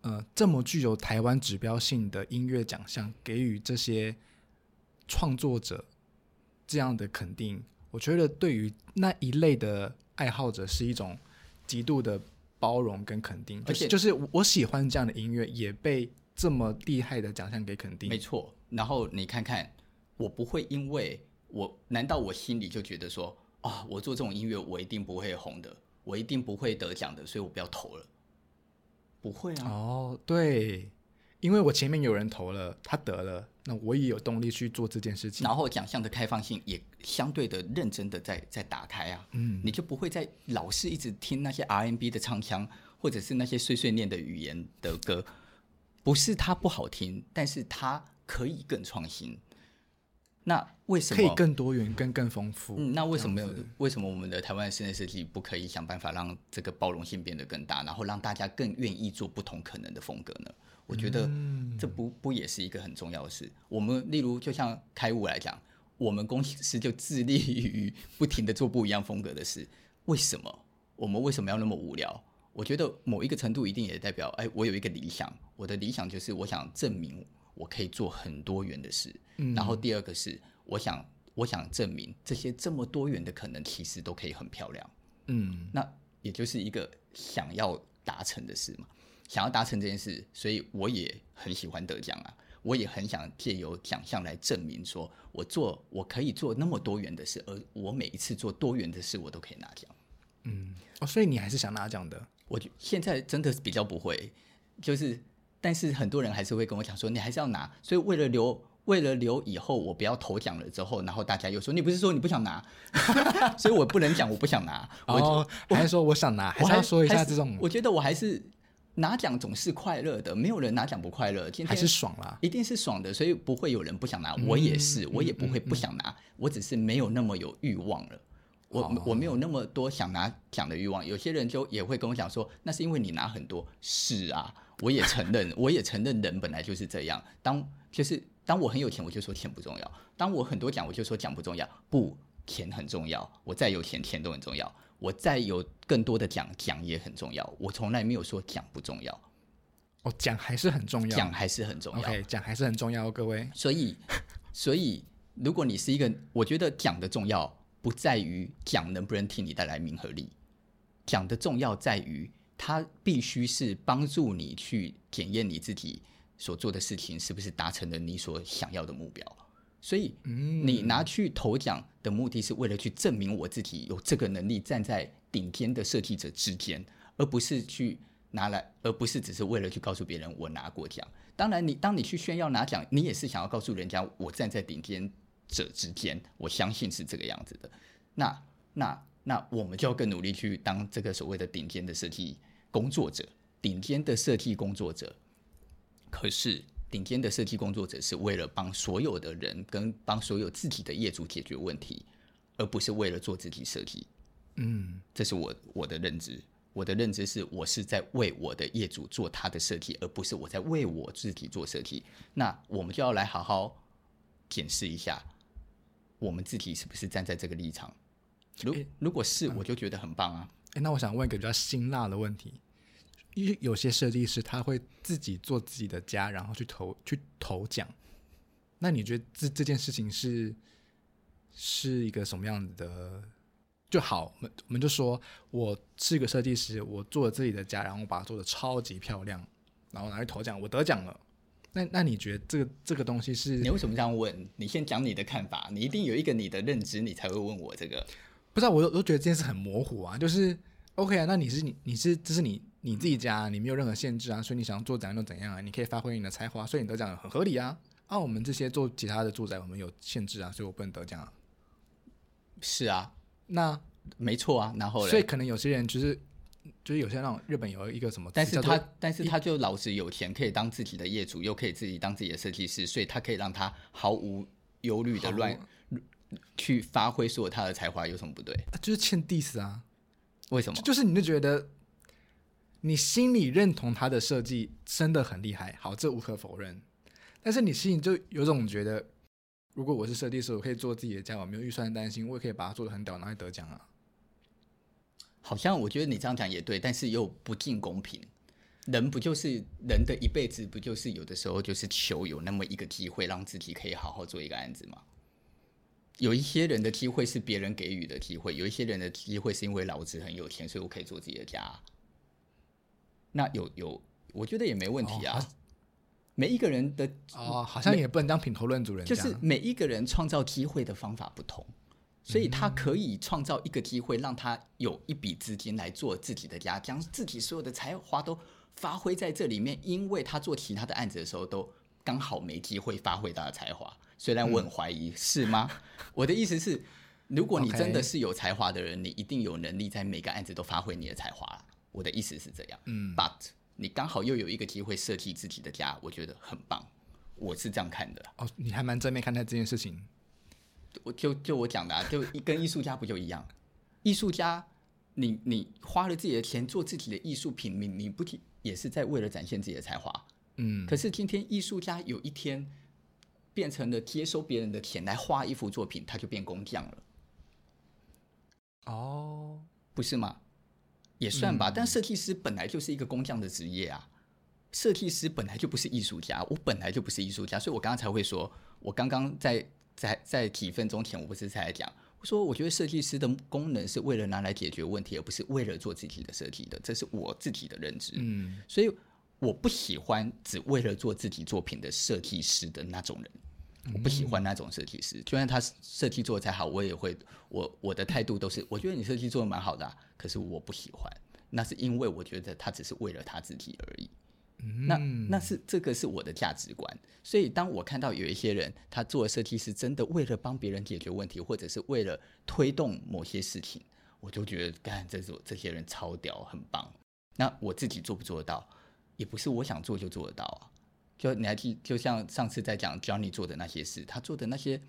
呃这么具有台湾指标性的音乐奖项，给予这些创作者这样的肯定，我觉得对于那一类的爱好者是一种极度的。包容跟肯定，而且就是我喜欢这样的音乐，也被这么厉害的奖项给肯定。没错，然后你看看，我不会因为我，难道我心里就觉得说啊，我做这种音乐，我一定不会红的，我一定不会得奖的，所以我不要投了。不会啊。哦，对，因为我前面有人投了，他得了，那我也有动力去做这件事情。然后奖项的开放性也相对的认真的在在打开啊。嗯，你就不会再老是一直听那些 R&B 的唱腔，或者是那些碎碎念的语言的歌。不是它不好听，但是它可以更创新。那为什么可以更多元、更更丰富？嗯，那为什么没有？为什么我们的台湾室内设计不可以想办法让这个包容性变得更大，然后让大家更愿意做不同可能的风格呢？我觉得这不不也是一个很重要的事。我们例如就像开悟来讲，我们公司就致力于不停的做不一样风格的事。为什么？我们为什么要那么无聊？我觉得某一个程度一定也代表，哎，我有一个理想，我的理想就是我想证明我可以做很多元的事。嗯，然后第二个是，我想我想证明这些这么多元的可能其实都可以很漂亮。嗯，那也就是一个想要达成的事嘛，想要达成这件事，所以我也很喜欢得奖啊，我也很想借由奖项来证明说我做我可以做那么多元的事，而我每一次做多元的事，我都可以拿奖。嗯，哦，所以你还是想拿奖的。我现在真的比较不会，就是，但是很多人还是会跟我讲说，你还是要拿。所以为了留，为了留以后我不要投奖了之后，然后大家又说你不是说你不想拿，所以我不能讲我不想拿。哦，我还是说我想拿，还是要说一下这种。我觉得我还是拿奖总是快乐的，没有人拿奖不快乐。今天还是爽啦，一定是爽的，所以不会有人不想拿。我也是，我也不会不想拿，我只是没有那么有欲望了。我我没有那么多想拿奖的欲望，有些人就也会跟我讲说，那是因为你拿很多。是啊，我也承认，我也承认人本来就是这样。当就是当我很有钱，我就说钱不重要；当我很多奖，我就说奖不重要。不，钱很重要。我再有钱，钱都很重要。我再有更多的讲，讲也很重要。我从来没有说讲不重要。哦，讲还是很重要，讲还是很重要。OK，奖还是很重要，各位。所以，所以如果你是一个，我觉得讲的重要。不在于讲能不能替你带来名和利，讲的重要在于它必须是帮助你去检验你自己所做的事情是不是达成了你所想要的目标。所以，你拿去投奖的目的是为了去证明我自己有这个能力站在顶尖的设计者之间，而不是去拿来，而不是只是为了去告诉别人我拿过奖。当然，你当你去炫耀拿奖，你也是想要告诉人家我站在顶尖。者之间，我相信是这个样子的。那、那、那，我们就要更努力去当这个所谓的顶尖的设计工作者，顶尖的设计工作者。可是，顶尖的设计工作者是为了帮所有的人跟帮所有自己的业主解决问题，而不是为了做自己设计。嗯，这是我我的认知。我的认知是我是在为我的业主做他的设计，而不是我在为我自己做设计。那我们就要来好好检视一下。我们自己是不是站在这个立场？如如果是，我就觉得很棒啊。诶，那我想问一个比较辛辣的问题，因为有些设计师他会自己做自己的家，然后去投去投奖。那你觉得这这件事情是是一个什么样子的？就好，我们我们就说我是一个设计师，我做了自己的家，然后我把它做得超级漂亮，然后拿去投奖，我得奖了。那那你觉得这个这个东西是？你为什么这样问？你先讲你的看法，你一定有一个你的认知，你才会问我这个。不知道，我都我都觉得这件事很模糊啊。就是 OK 啊，那你是你你是这是你你自己家，你没有任何限制啊，所以你想做怎样就怎样啊，你可以发挥你的才华，所以你得奖很合理啊。啊，我们这些做其他的住宅，我们有限制啊，所以我不能得奖啊。是啊，那没错啊。然后，所以可能有些人就是。就是有些那种日本有一个什么，但是他但是他就老子有钱，可以当自己的业主，又可以自己当自己的设计师，所以他可以让他毫无忧虑的乱去发挥所有他的才华，有什么不对？就是欠 diss 啊？为什么？就是你就觉得你心里认同他的设计真的很厉害，好，这无可否认。但是你心里就有种觉得，如果我是设计师，我可以做自己的家，我没有预算担心，我也可以把它做的很屌，拿来得奖啊。好像我觉得你这样讲也对，但是又不尽公平。人不就是人的一辈子，不就是有的时候就是求有那么一个机会，让自己可以好好做一个案子吗？有一些人的机会是别人给予的机会，有一些人的机会是因为老子很有钱，所以我可以做自己的家。那有有，我觉得也没问题啊。哦、每一个人的哦，好像也不能当品头论足人，就是每一个人创造机会的方法不同。所以他可以创造一个机会，让他有一笔资金来做自己的家，将自己所有的才华都发挥在这里面，因为他做其他的案子的时候都刚好没机会发挥他的才华。虽然我很怀疑，嗯、是吗？我的意思是，如果你真的是有才华的人.你一定有能力在每个案子都发挥你的才华。我的意思是这样。嗯，But 你刚好又有一个机会设计自己的家，我觉得很棒。我是这样看的。哦，你还蛮正面看待这件事情。我就就我讲的，啊，就跟艺术家不就一样？艺术家，你你花了自己的钱做自己的艺术品，你你不也是在为了展现自己的才华？嗯。可是今天艺术家有一天变成了接收别人的钱来画一幅作品，他就变工匠了。哦，不是吗？也算吧。嗯、但设计师本来就是一个工匠的职业啊。设计师本来就不是艺术家，我本来就不是艺术家，所以我刚刚才会说，我刚刚在。在在几分钟前，我不是才讲，我说我觉得设计师的功能是为了拿来解决问题，而不是为了做自己的设计的，这是我自己的认知。嗯，所以我不喜欢只为了做自己作品的设计师的那种人，我不喜欢那种设计师。就算他设计做的再好，我也会，我我的态度都是，我觉得你设计做的蛮好的啊，可是我不喜欢，那是因为我觉得他只是为了他自己而已。那那是这个是我的价值观，所以当我看到有一些人他做设计师真的为了帮别人解决问题，或者是为了推动某些事情，我就觉得干这种这些人超屌，很棒。那我自己做不做得到，也不是我想做就做得到啊。就你还记，就像上次在讲 Johnny 做的那些事，他做的那些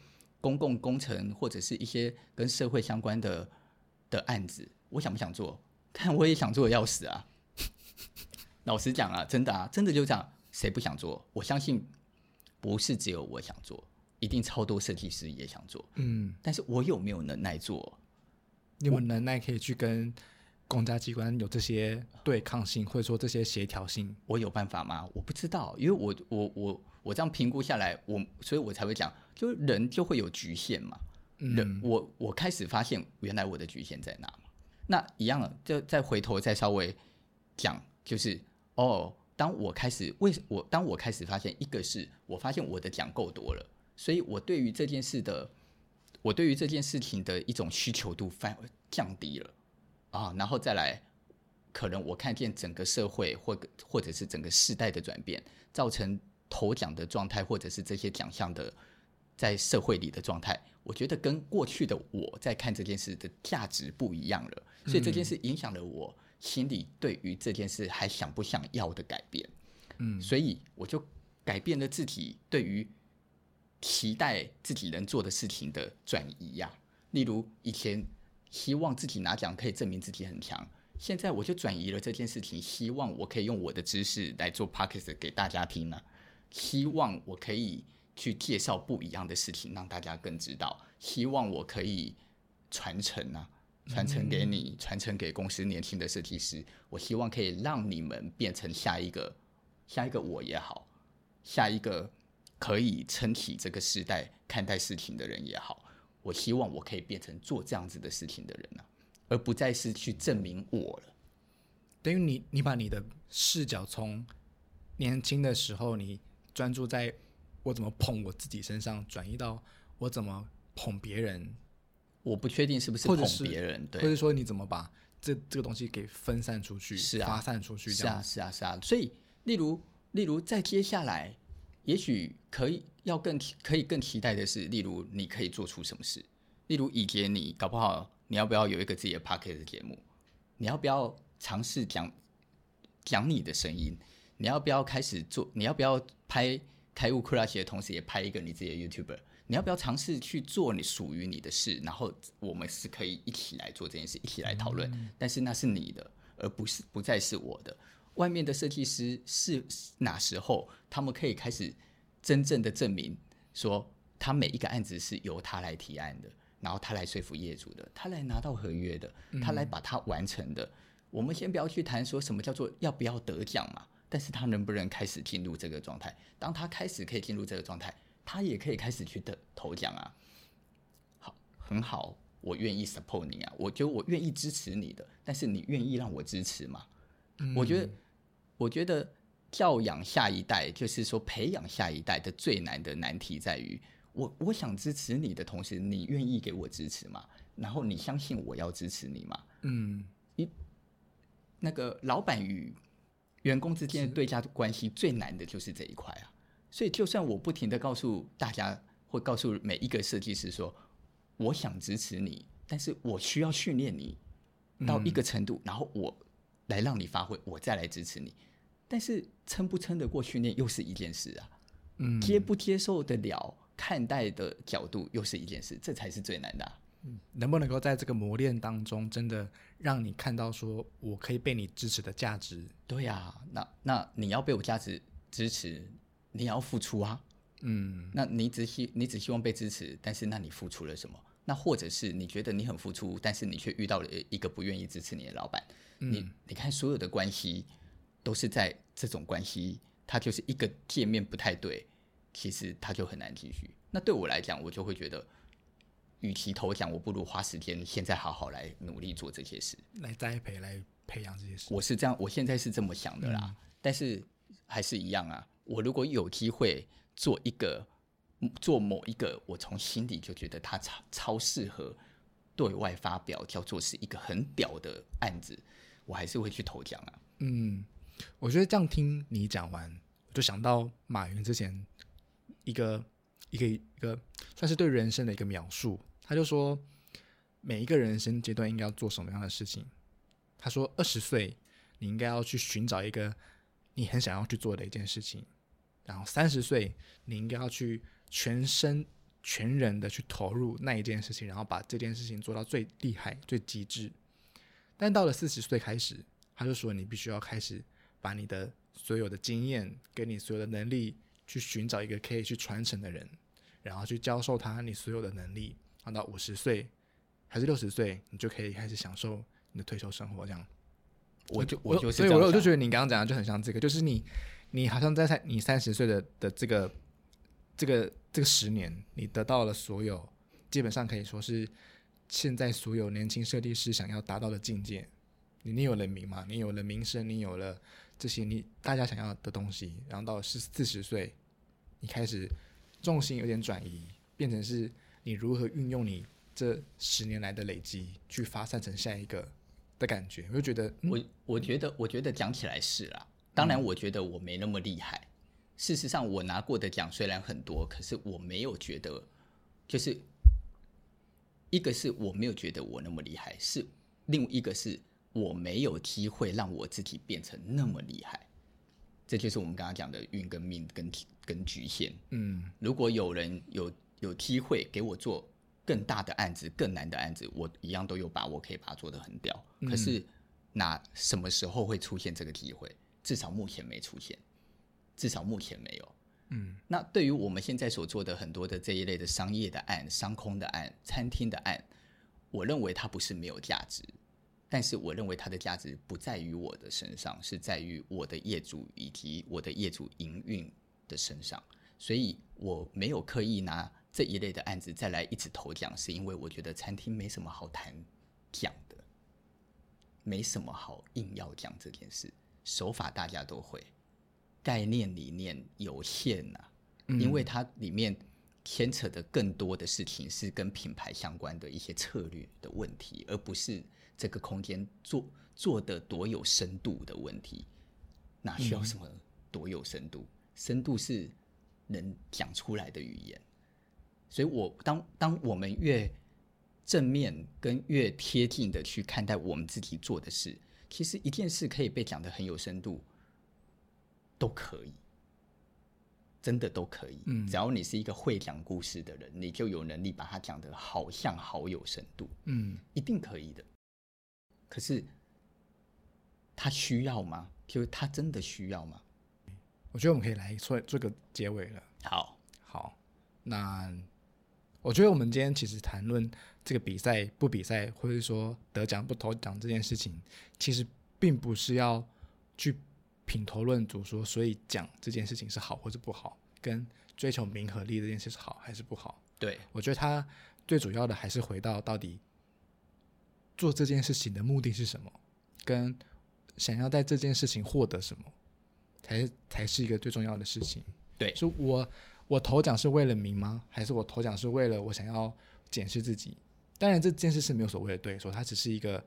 公共工程或者是一些跟社会相关的的案子，我想不想做？但我也想做的要死啊。老实讲啊，真的啊，真的就这样，谁不想做？我相信不是只有我想做，一定超多设计师也想做。嗯，但是我有没有能耐做？你有有能耐可以去跟公家机关有这些对抗性，或者说这些协调性？我有办法吗？我不知道，因为我我我我这样评估下来，我所以我才会讲，就人就会有局限嘛。嗯，人我我开始发现原来我的局限在哪嘛。那一样，就再回头再稍微讲，就是。哦，oh, 当我开始为我当我开始发现，一个是我发现我的讲够多了，所以我对于这件事的，我对于这件事情的一种需求度反而降低了啊，然后再来，可能我看见整个社会或或者是整个世代的转变，造成头奖的状态，或者是这些奖项的在社会里的状态，我觉得跟过去的我在看这件事的价值不一样了，所以这件事影响了我。心里对于这件事还想不想要的改变，嗯，所以我就改变了自己对于期待自己能做的事情的转移呀。例如以前希望自己拿奖可以证明自己很强，现在我就转移了这件事情，希望我可以用我的知识来做 podcast 给大家听呢。希望我可以去介绍不一样的事情，让大家更知道。希望我可以传承啊。传承给你，传承给公司年轻的设计师。我希望可以让你们变成下一个，下一个我也好，下一个可以撑起这个时代看待事情的人也好。我希望我可以变成做这样子的事情的人呢、啊，而不再是去证明我了。等于你，你把你的视角从年轻的时候，你专注在我怎么捧我自己身上，转移到我怎么捧别人。我不确定是不是捧别人，对，或者说你怎么把这这个东西给分散出去，是啊，发散出去，是啊，是啊，是啊。所以，例如，例如，在接下来，也许可以要更可以更期待的是，例如，你可以做出什么事？例如，以前你搞不好，你要不要有一个自己的 podcast 节目？你要不要尝试讲讲你的声音？你要不要开始做？你要不要拍开悟酷拉奇的同时，也拍一个你自己的 YouTuber？你要不要尝试去做你属于你的事？然后我们是可以一起来做这件事，一起来讨论。嗯、但是那是你的，而不是不再是我的。外面的设计师是哪时候他们可以开始真正的证明说，他每一个案子是由他来提案的，然后他来说服业主的，他来拿到合约的，他来把它完成的。嗯、我们先不要去谈说什么叫做要不要得奖嘛，但是他能不能开始进入这个状态？当他开始可以进入这个状态。他也可以开始去得投奖啊，好，很好，我愿意 support 你啊，我觉得我愿意支持你的，但是你愿意让我支持吗？嗯、我觉得，我觉得教养下一代，就是说培养下一代的最难的难题在于，我我想支持你的同时，你愿意给我支持吗？然后你相信我要支持你吗？嗯，一那个老板与员工之间的对价关系最难的就是这一块啊。所以，就算我不停的告诉大家，或告诉每一个设计师说，我想支持你，但是我需要训练你到一个程度，嗯、然后我来让你发挥，我再来支持你。但是撑不撑得过训练又是一件事啊，嗯，接不接受得了看待的角度又是一件事，这才是最难的、啊。嗯，能不能够在这个磨练当中，真的让你看到说我可以被你支持的价值？对呀、啊，那那你要被我价值支持。你要付出啊，嗯，那你只希你只希望被支持，但是那你付出了什么？那或者是你觉得你很付出，但是你却遇到了一个不愿意支持你的老板，嗯、你你看所有的关系都是在这种关系，它就是一个界面不太对，其实它就很难继续。那对我来讲，我就会觉得，与其投降，我不如花时间现在好好来努力做这些事，来栽培，来培养这些事。我是这样，我现在是这么想的啦，嗯、但是还是一样啊。我如果有机会做一个，做某一个，我从心里就觉得他超超适合对外发表，叫做是一个很屌的案子，我还是会去投奖啊。嗯，我觉得这样听你讲完，我就想到马云之前一个一个一个算是对人生的一个描述，他就说每一个人生阶段应该要做什么样的事情。他说二十岁你应该要去寻找一个你很想要去做的一件事情。然后三十岁，你应该要去全身全人的去投入那一件事情，然后把这件事情做到最厉害、最极致。但到了四十岁开始，他就说你必须要开始把你的所有的经验跟你所有的能力去寻找一个可以去传承的人，然后去教授他你所有的能力。放到五十岁还是六十岁，你就可以开始享受你的退休生活。这样，我就我就所以我我就觉得你刚刚讲的就很像这个，就是你。你好像在在你三十岁的的这个这个这个十年，你得到了所有，基本上可以说是现在所有年轻设计师想要达到的境界。你你有了名嘛？你有了名声，你有了这些你大家想要的东西，然后到四四十岁，你开始重心有点转移，变成是你如何运用你这十年来的累积去发散成下一个的感觉。我就觉得，我我觉得我觉得讲起来是啦。当然，我觉得我没那么厉害。事实上，我拿过的奖虽然很多，可是我没有觉得，就是一个是我没有觉得我那么厉害，是另一个是我没有机会让我自己变成那么厉害。这就是我们刚刚讲的运跟命跟跟局限。嗯，如果有人有有机会给我做更大的案子、更难的案子，我一样都有把握可以把它做得很屌。可是，那什么时候会出现这个机会？至少目前没出现，至少目前没有。嗯，那对于我们现在所做的很多的这一类的商业的案、商空的案、餐厅的案，我认为它不是没有价值，但是我认为它的价值不在于我的身上，是在于我的业主以及我的业主营运的身上。所以我没有刻意拿这一类的案子再来一直投奖，是因为我觉得餐厅没什么好谈讲的，没什么好硬要讲这件事。手法大家都会，概念理念有限呐、啊，因为它里面牵扯的更多的事情是跟品牌相关的一些策略的问题，而不是这个空间做做的多有深度的问题。哪需要什么多有深度？深度是能讲出来的语言。所以我当当我们越正面跟越贴近的去看待我们自己做的事。其实一件事可以被讲的很有深度，都可以，真的都可以。嗯，只要你是一个会讲故事的人，你就有能力把它讲的好像好有深度。嗯，一定可以的。可是他需要吗？就是他真的需要吗？我觉得我们可以来做做个结尾了。好，好，那我觉得我们今天其实谈论。这个比赛不比赛，或者说得奖不投奖这件事情，其实并不是要去品头论足说，所以讲这件事情是好或者不好，跟追求名和利这件事是好还是不好。对，我觉得他最主要的还是回到到底做这件事情的目的是什么，跟想要在这件事情获得什么，才才是一个最重要的事情。对，是我我投奖是为了名吗？还是我投奖是为了我想要检视自己？当然，这件事是没有所谓的对错，它只是一个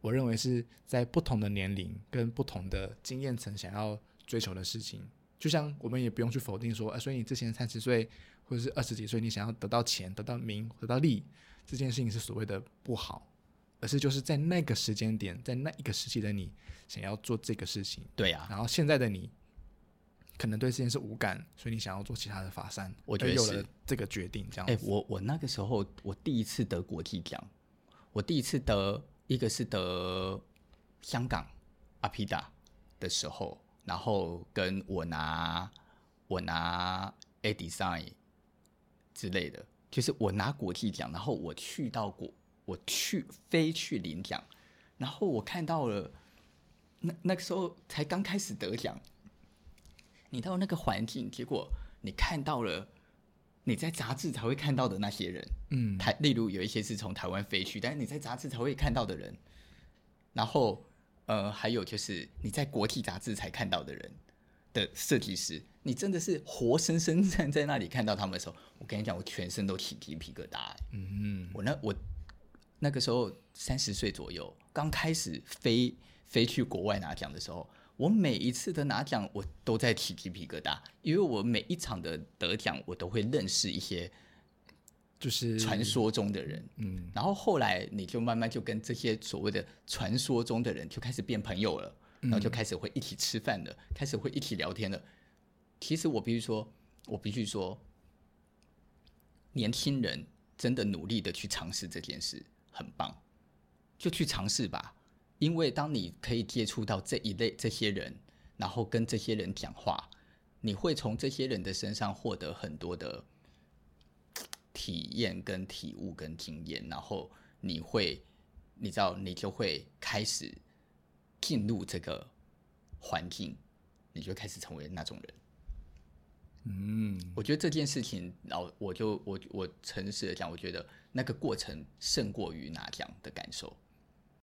我认为是在不同的年龄跟不同的经验层想要追求的事情。就像我们也不用去否定说，啊，所以你之前三十岁或者是二十几岁，你想要得到钱、得到名、得到利，这件事情是所谓的不好，而是就是在那个时间点，在那一个时期的你想要做这个事情。对呀、啊。然后现在的你可能对这件事无感，所以你想要做其他的法善，我觉得有了这个决定。这样。哎，我我那个时候我第一次得国际奖，我第一次得一个是得香港阿皮达的时候。然后跟我拿我拿 A Design 之类的，就是我拿国际奖，然后我去到国，我去飞去领奖，然后我看到了那那个时候才刚开始得奖，你到那个环境，结果你看到了你在杂志才会看到的那些人，嗯，台例如有一些是从台湾飞去，但是你在杂志才会看到的人，然后。呃，还有就是你在国际杂志才看到的人的设计师，你真的是活生生站在那里看到他们的时候，我跟你讲，我全身都起鸡皮疙瘩。嗯嗯，我那我那个时候三十岁左右，刚开始飞飞去国外拿奖的时候，我每一次的拿奖我都在起鸡皮疙瘩，因为我每一场的得奖，我都会认识一些。就是传说中的人，嗯，然后后来你就慢慢就跟这些所谓的传说中的人就开始变朋友了，然后就开始会一起吃饭了，开始会一起聊天了。其实我必须说，我必须说，年轻人真的努力的去尝试这件事很棒，就去尝试吧。因为当你可以接触到这一类这些人，然后跟这些人讲话，你会从这些人的身上获得很多的。体验跟体悟跟经验，然后你会，你知道，你就会开始进入这个环境，你就开始成为那种人。嗯，我觉得这件事情，然后我就我我诚实的讲，我觉得那个过程胜过于拿奖的感受。